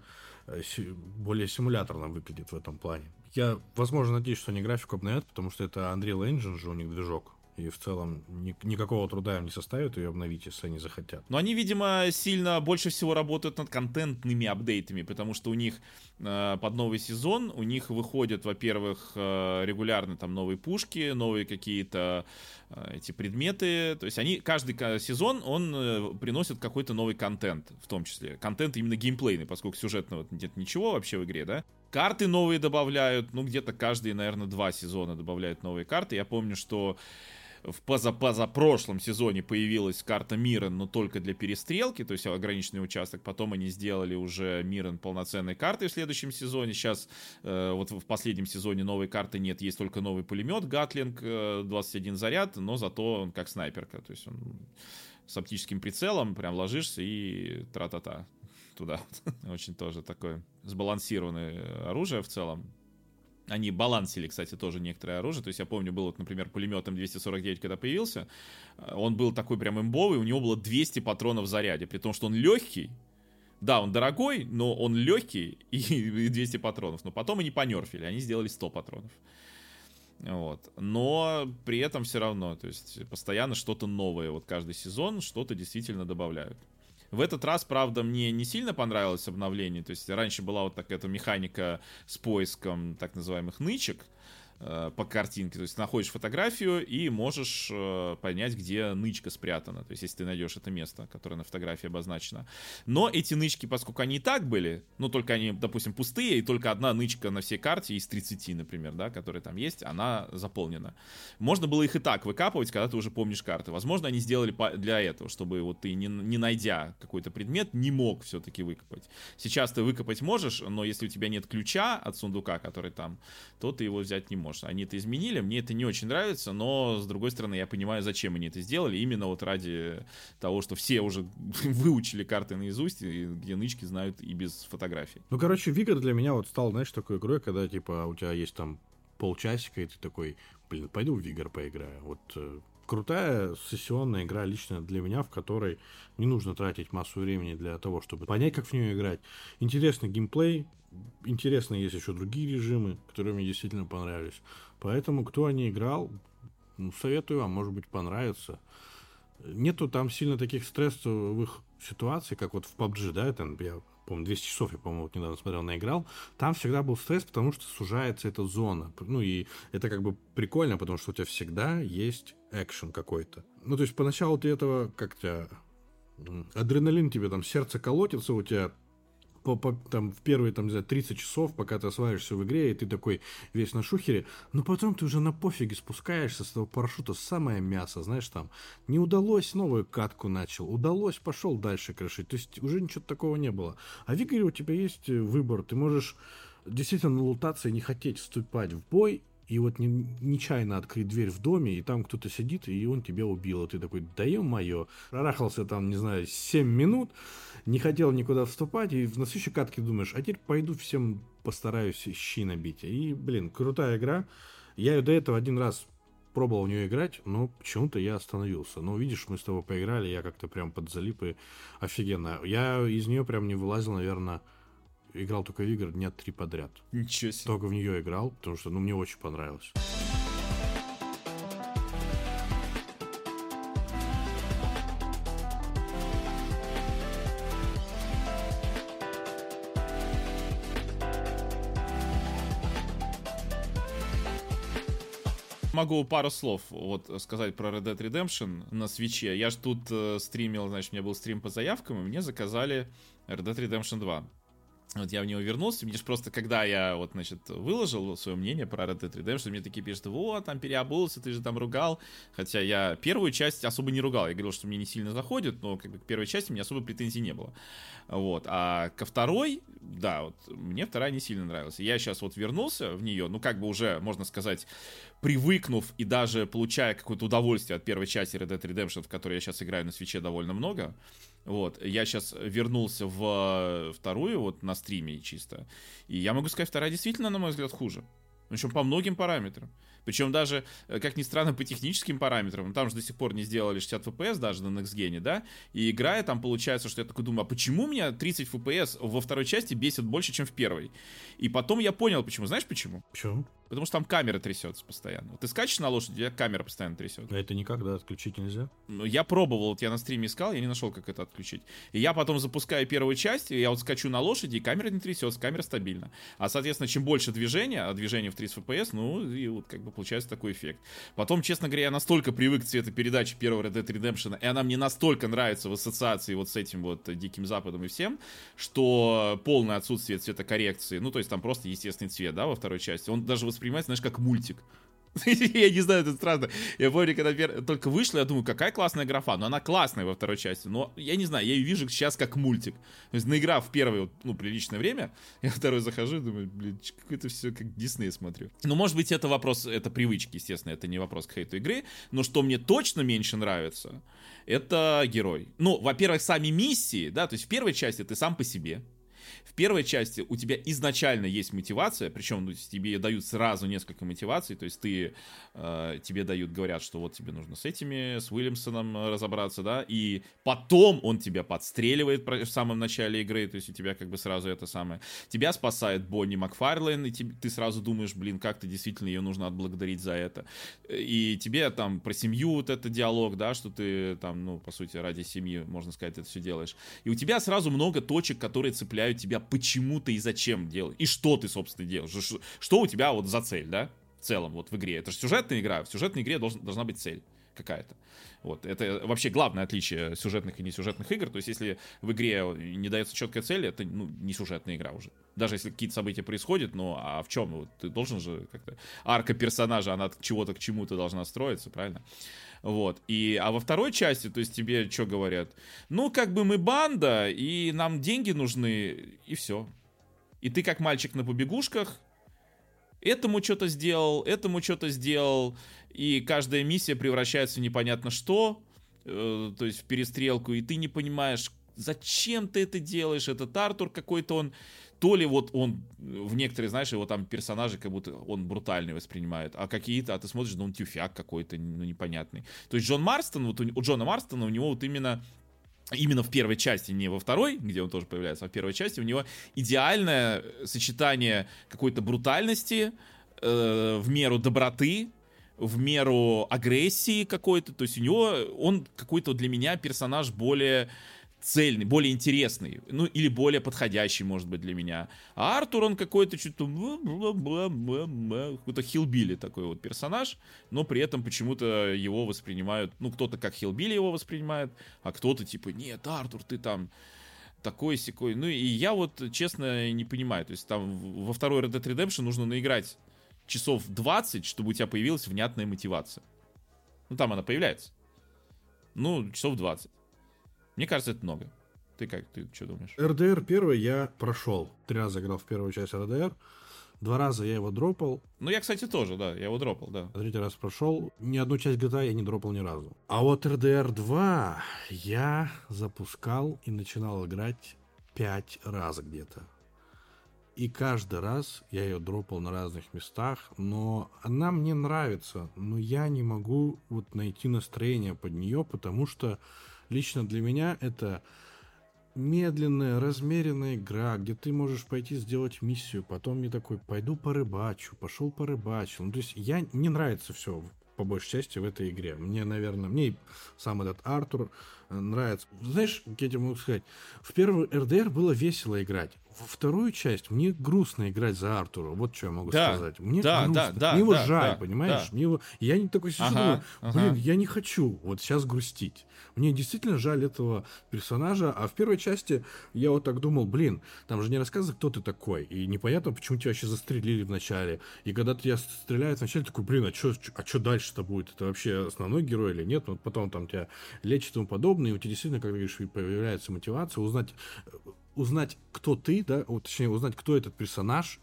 [SPEAKER 2] более симуляторно выглядит в этом плане. Я, возможно, надеюсь, что они графику обновят, потому что это Unreal Engine же у них движок. И в целом ни, никакого труда им не составит ее обновить, если они захотят.
[SPEAKER 1] Но они, видимо, сильно больше всего работают над контентными апдейтами, потому что у них э, под новый сезон, у них выходят, во-первых, э, регулярно там новые пушки, новые какие-то э, эти предметы. То есть они, каждый сезон, он э, приносит какой-то новый контент, в том числе. Контент именно геймплейный, поскольку сюжетного нет ничего вообще в игре, да. Карты новые добавляют, ну, где-то каждые, наверное, два сезона добавляют новые карты. Я помню, что в позапозапрошлом сезоне появилась карта Мирен, но только для перестрелки, то есть ограниченный участок. Потом они сделали уже Мирен полноценной картой в следующем сезоне. Сейчас э, вот в последнем сезоне новой карты нет, есть только новый пулемет Гатлинг, э, 21 заряд, но зато он как снайперка, то есть он с оптическим прицелом, прям ложишься и тра-та-та туда. (laughs) Очень тоже такое сбалансированное оружие в целом. Они балансили, кстати, тоже некоторое оружие. То есть я помню, был, вот, например, пулемет М249, когда появился. Э, он был такой прям имбовый, у него было 200 патронов в заряде, при том, что он легкий. Да, он дорогой, но он легкий (laughs) и 200 патронов. Но потом они понерфили, они сделали 100 патронов. Вот. Но при этом все равно, то есть постоянно что-то новое. Вот каждый сезон что-то действительно добавляют. В этот раз, правда, мне не сильно понравилось обновление. То есть раньше была вот такая механика с поиском так называемых нычек. Э, по картинке. То есть находишь фотографию и можешь э, понять, где нычка спрятана. То есть если ты найдешь это место, которое на фотографии обозначено. Но эти нычки, поскольку они и так были, ну только они, допустим, пустые, и только одна нычка на всей карте из 30, например, да, которая там есть, она заполнена. Можно было их и так выкапывать, когда ты уже помнишь карты. Возможно, они сделали для этого, чтобы вот ты, не, не найдя какой-то предмет, не мог все-таки выкопать. Сейчас ты выкопать можешь, но если у тебя нет ключа от сундука, который там, то ты его взять не можешь можешь. Они это изменили, мне это не очень нравится, но, с другой стороны, я понимаю, зачем они это сделали. Именно вот ради того, что все уже (laughs) выучили карты наизусть, и где нычки знают и без фотографий.
[SPEAKER 2] Ну, короче, Вигр для меня вот стал, знаешь, такой игрой, когда, типа, у тебя есть там полчасика, и ты такой, блин, пойду в Вигр поиграю. Вот э, крутая сессионная игра лично для меня, в которой не нужно тратить массу времени для того, чтобы понять, как в нее играть. Интересный геймплей, интересно есть еще другие режимы, которые мне действительно понравились. Поэтому, кто не играл, ну, советую вам, может быть, понравится. Нету там сильно таких стрессовых ситуаций, как вот в PUBG, да, там я помню, 200 часов я, по-моему, вот недавно смотрел, наиграл, там всегда был стресс, потому что сужается эта зона. Ну, и это как бы прикольно, потому что у тебя всегда есть экшен какой-то. Ну, то есть поначалу ты этого как-то адреналин тебе там, сердце колотится у тебя по, по, там, в первые там, не знаю, 30 часов, пока ты осваиваешься в игре, и ты такой весь на шухере, но потом ты уже на пофиге спускаешься с этого парашюта, самое мясо, знаешь, там, не удалось, новую катку начал, удалось, пошел дальше крошить, то есть уже ничего такого не было. А в игре у тебя есть э, выбор, ты можешь действительно лутаться и не хотеть вступать в бой, и вот не, нечаянно открыть дверь в доме, и там кто-то сидит, и он тебя убил. И ты такой, да ё-моё. Прорахался там, не знаю, 7 минут, не хотел никуда вступать, и на следующей катке думаешь, а теперь пойду всем постараюсь щи набить. И, блин, крутая игра. Я ее до этого один раз пробовал в нее играть, но почему-то я остановился. Но видишь, мы с тобой поиграли, я как-то прям подзалип и офигенно. Я из нее прям не вылазил, наверное, играл только в игры дня три подряд.
[SPEAKER 1] Ничего себе.
[SPEAKER 2] Только в нее играл, потому что, ну, мне очень понравилось.
[SPEAKER 1] могу пару слов вот сказать про Red Dead Redemption на свече. Я ж тут э, стримил, значит, у меня был стрим по заявкам, и мне заказали Red Dead Redemption 2. Вот я в него вернулся, мне же просто, когда я вот, значит, выложил свое мнение про Red Dead Redemption, мне такие пишут, вот, там переобулся, ты же там ругал. Хотя я первую часть особо не ругал, я говорил, что мне не сильно заходит, но как бы к первой части мне особо претензий не было. Вот, а ко второй, да, вот, мне вторая не сильно нравилась. Я сейчас вот вернулся в нее, ну, как бы уже, можно сказать, привыкнув и даже получая какое-то удовольствие от первой части Red Dead Redemption, в которой я сейчас играю на свече довольно много, вот, я сейчас вернулся в вторую, вот на стриме чисто. И я могу сказать, вторая действительно, на мой взгляд, хуже. Причем по многим параметрам. Причем даже, э, как ни странно, по техническим параметрам. Там же до сих пор не сделали 60 FPS даже на Next Gen, да? И играя там получается, что я такой думаю, а почему меня 30 FPS во второй части бесит больше, чем в первой? И потом я понял, почему. Знаешь почему?
[SPEAKER 2] Почему?
[SPEAKER 1] Потому что там камера трясется постоянно. Вот ты скачешь на лошади, у тебя камера постоянно трясется.
[SPEAKER 2] А это никогда отключить нельзя?
[SPEAKER 1] Ну, я пробовал, вот я на стриме искал, я не нашел, как это отключить. И я потом запускаю первую часть, и я вот скачу на лошади, и камера не трясется, камера стабильна. А, соответственно, чем больше движения, а движение в 30 FPS, ну, и вот как бы получается такой эффект. Потом, честно говоря, я настолько привык к цветопередаче первого Red Dead Redemption, и она мне настолько нравится в ассоциации вот с этим вот Диким Западом и всем, что полное отсутствие цветокоррекции, ну, то есть там просто естественный цвет, да, во второй части, он даже воспринимается, знаешь, как мультик. (laughs) я не знаю, это странно. Я помню, когда только вышла, я думаю, какая классная графа. Но она классная во второй части. Но я не знаю, я ее вижу сейчас как мультик. То есть, наиграв первое, ну, приличное время, (laughs) я второй захожу и думаю, блин, какое-то все как Дисней смотрю. Ну, может быть, это вопрос, это привычки, естественно, это не вопрос к хейту игры. Но что мне точно меньше нравится, это герой. Ну, во-первых, сами миссии, да, то есть в первой части ты сам по себе. Первой части у тебя изначально есть мотивация, причем ну, тебе дают сразу несколько мотиваций, то есть ты, э, тебе дают, говорят, что вот тебе нужно с этими, с Уильямсоном разобраться, да, и потом он тебя подстреливает в самом начале игры, то есть у тебя как бы сразу это самое. Тебя спасает Бонни Макфарлейн, и тебе, ты сразу думаешь, блин, как-то действительно ее нужно отблагодарить за это. И тебе там про семью вот это диалог, да, что ты там, ну, по сути, ради семьи, можно сказать, это все делаешь. И у тебя сразу много точек, которые цепляют тебя почему ты и зачем делаешь, и что ты, собственно, делаешь, что, что у тебя вот за цель, да, в целом, вот в игре. Это же сюжетная игра, в сюжетной игре должен, должна быть цель какая-то. Вот. Это вообще главное отличие сюжетных и несюжетных игр. То есть, если в игре не дается четкая цель, это ну, не сюжетная игра уже. Даже если какие-то события происходят, ну а в чем? Вот, ты должен же как-то... Арка персонажа, она от чего-то к чему-то должна строиться, правильно? Вот. И, а во второй части, то есть тебе что говорят? Ну, как бы мы банда, и нам деньги нужны, и все. И ты как мальчик на побегушках, этому что-то сделал, этому что-то сделал, и каждая миссия превращается в непонятно что, э, то есть в перестрелку, и ты не понимаешь, зачем ты это делаешь, этот Артур какой-то он то ли вот он в некоторые, знаешь, его там персонажи как будто он брутальный воспринимает, а какие-то, а ты смотришь, ну он тюфяк какой-то, ну непонятный. То есть Джон Марстон, вот у, у Джона Марстона у него вот именно именно в первой части, не во второй, где он тоже появляется, а в первой части у него идеальное сочетание какой-то брутальности э, в меру доброты, в меру агрессии какой-то. То есть у него он какой-то для меня персонаж более цельный, более интересный, ну или более подходящий, может быть, для меня. А Артур, он какой-то что-то какой-то хилбили такой вот персонаж, но при этом почему-то его воспринимают, ну кто-то как хилбили его воспринимает, а кто-то типа, нет, Артур, ты там такой секой. Ну и я вот, честно, не понимаю. То есть там во второй Red Dead Redemption нужно наиграть часов 20, чтобы у тебя появилась внятная мотивация. Ну там она появляется. Ну, часов 20. Мне кажется, это много. Ты как, ты что думаешь?
[SPEAKER 2] РДР первый я прошел. Три раза играл в первую часть РДР. Два раза я его дропал.
[SPEAKER 1] Ну, я, кстати, тоже, да, я его дропал, да.
[SPEAKER 2] Третий раз прошел. Ни одну часть GTA я не дропал ни разу. А вот RDR 2 я запускал и начинал играть пять раз где-то. И каждый раз я ее дропал на разных местах, но она мне нравится, но я не могу вот найти настроение под нее, потому что лично для меня это медленная, размеренная игра, где ты можешь пойти сделать миссию, потом мне такой, пойду порыбачу, пошел порыбачил. Ну, то есть я не нравится все по большей части в этой игре. Мне, наверное, мне сам этот Артур нравится. Знаешь, я тебе могу сказать, в первый РДР было весело играть во вторую часть мне грустно играть за Артура. Вот что я могу да, сказать. Мне
[SPEAKER 1] да,
[SPEAKER 2] грустно.
[SPEAKER 1] Да, да,
[SPEAKER 2] мне его
[SPEAKER 1] да,
[SPEAKER 2] жаль,
[SPEAKER 1] да,
[SPEAKER 2] понимаешь?
[SPEAKER 1] Да.
[SPEAKER 2] Мне его... Я не такой сижу, ага, думаю, блин, ага. я не хочу вот сейчас грустить. Мне действительно жаль этого персонажа. А в первой части я вот так думал, блин, там же не рассказывают, кто ты такой. И непонятно, почему тебя вообще застрелили в начале. И когда тебя стреляют вначале, такой, блин, а что а чё дальше-то будет? Это вообще основной герой или нет? Вот потом там тебя лечат и тому подобное. И у тебя действительно, как говоришь, появляется мотивация узнать узнать, кто ты, да, точнее, узнать, кто этот персонаж,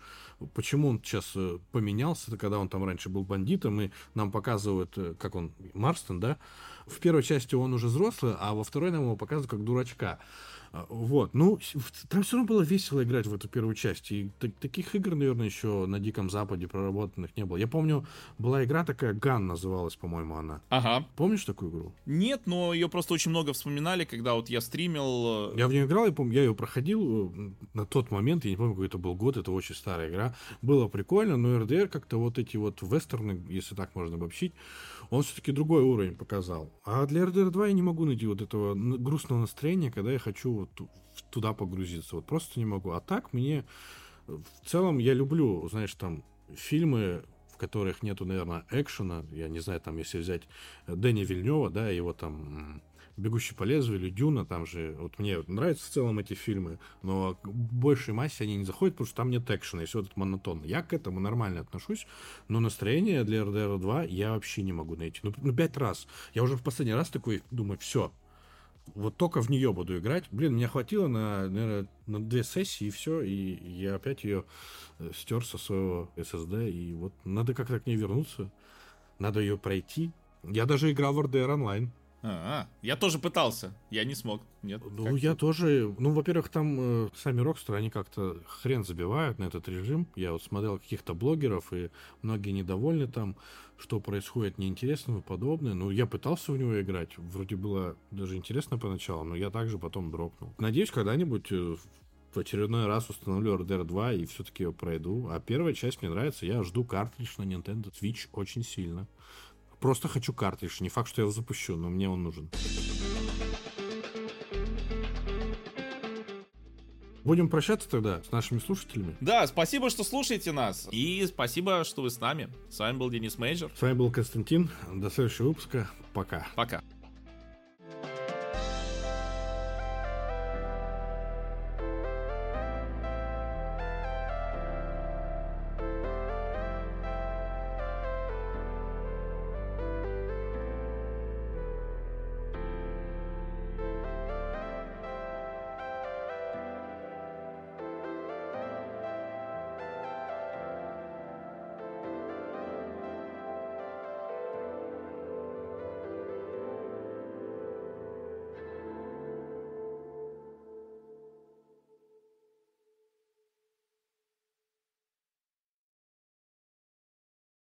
[SPEAKER 2] почему он сейчас э, поменялся, когда он там раньше был бандитом, и нам показывают, э, как он, Марстон, да, в первой части он уже взрослый, а во второй нам его показывают как дурачка. А, вот, ну, там все равно было весело играть в эту первую часть. И таких игр, наверное, еще на Диком Западе проработанных не было. Я помню, была игра такая, Ган называлась, по-моему, она.
[SPEAKER 1] Ага.
[SPEAKER 2] Помнишь такую игру?
[SPEAKER 1] Нет, но ее просто очень много вспоминали, когда вот я стримил.
[SPEAKER 2] Э, я в нее играл, я помню, я ее проходил э, на тот момент, я не помню, какой это был год, это очень старая игра. Было прикольно, но РДР как-то вот эти вот вестерны, если так можно обобщить, он все-таки другой уровень показал. А для RDR 2 я не могу найти вот этого грустного настроения, когда я хочу вот туда погрузиться. Вот просто не могу. А так мне в целом я люблю, знаешь, там фильмы, в которых нету, наверное, экшена. Я не знаю, там, если взять Дэни Вильнева, да, его там «Бегущий по лезвию» или «Дюна», там же, вот мне нравятся в целом эти фильмы, но к большей массе они не заходят, потому что там нет экшена, и все это монотонно. Я к этому нормально отношусь, но настроение для RDR 2 я вообще не могу найти. Ну, ну, пять раз. Я уже в последний раз такой думаю, все, вот только в нее буду играть. Блин, мне хватило на, наверное, на две сессии и все, и я опять ее э, стер со своего SSD, и вот надо как-то к ней вернуться, надо ее пройти. Я даже играл в RDR онлайн.
[SPEAKER 1] А, я тоже пытался, я не смог. Нет.
[SPEAKER 2] Ну, я тоже. Ну, во-первых, там э, сами Рокстеры, они как-то хрен забивают на этот режим. Я вот смотрел каких-то блогеров, и многие недовольны там, что происходит неинтересно и подобное. Ну, я пытался в него играть. Вроде было даже интересно поначалу, но я также потом дропнул. Надеюсь, когда-нибудь э, в очередной раз установлю RDR 2 и все-таки его пройду. А первая часть мне нравится. Я жду картридж на Nintendo Switch очень сильно. Просто хочу картридж. Не факт, что я его запущу, но мне он нужен. Будем прощаться тогда с нашими слушателями.
[SPEAKER 1] Да, спасибо, что слушаете нас. И спасибо, что вы с нами. С вами был Денис Мейджор.
[SPEAKER 2] С вами был Константин. До следующего выпуска. Пока.
[SPEAKER 1] Пока.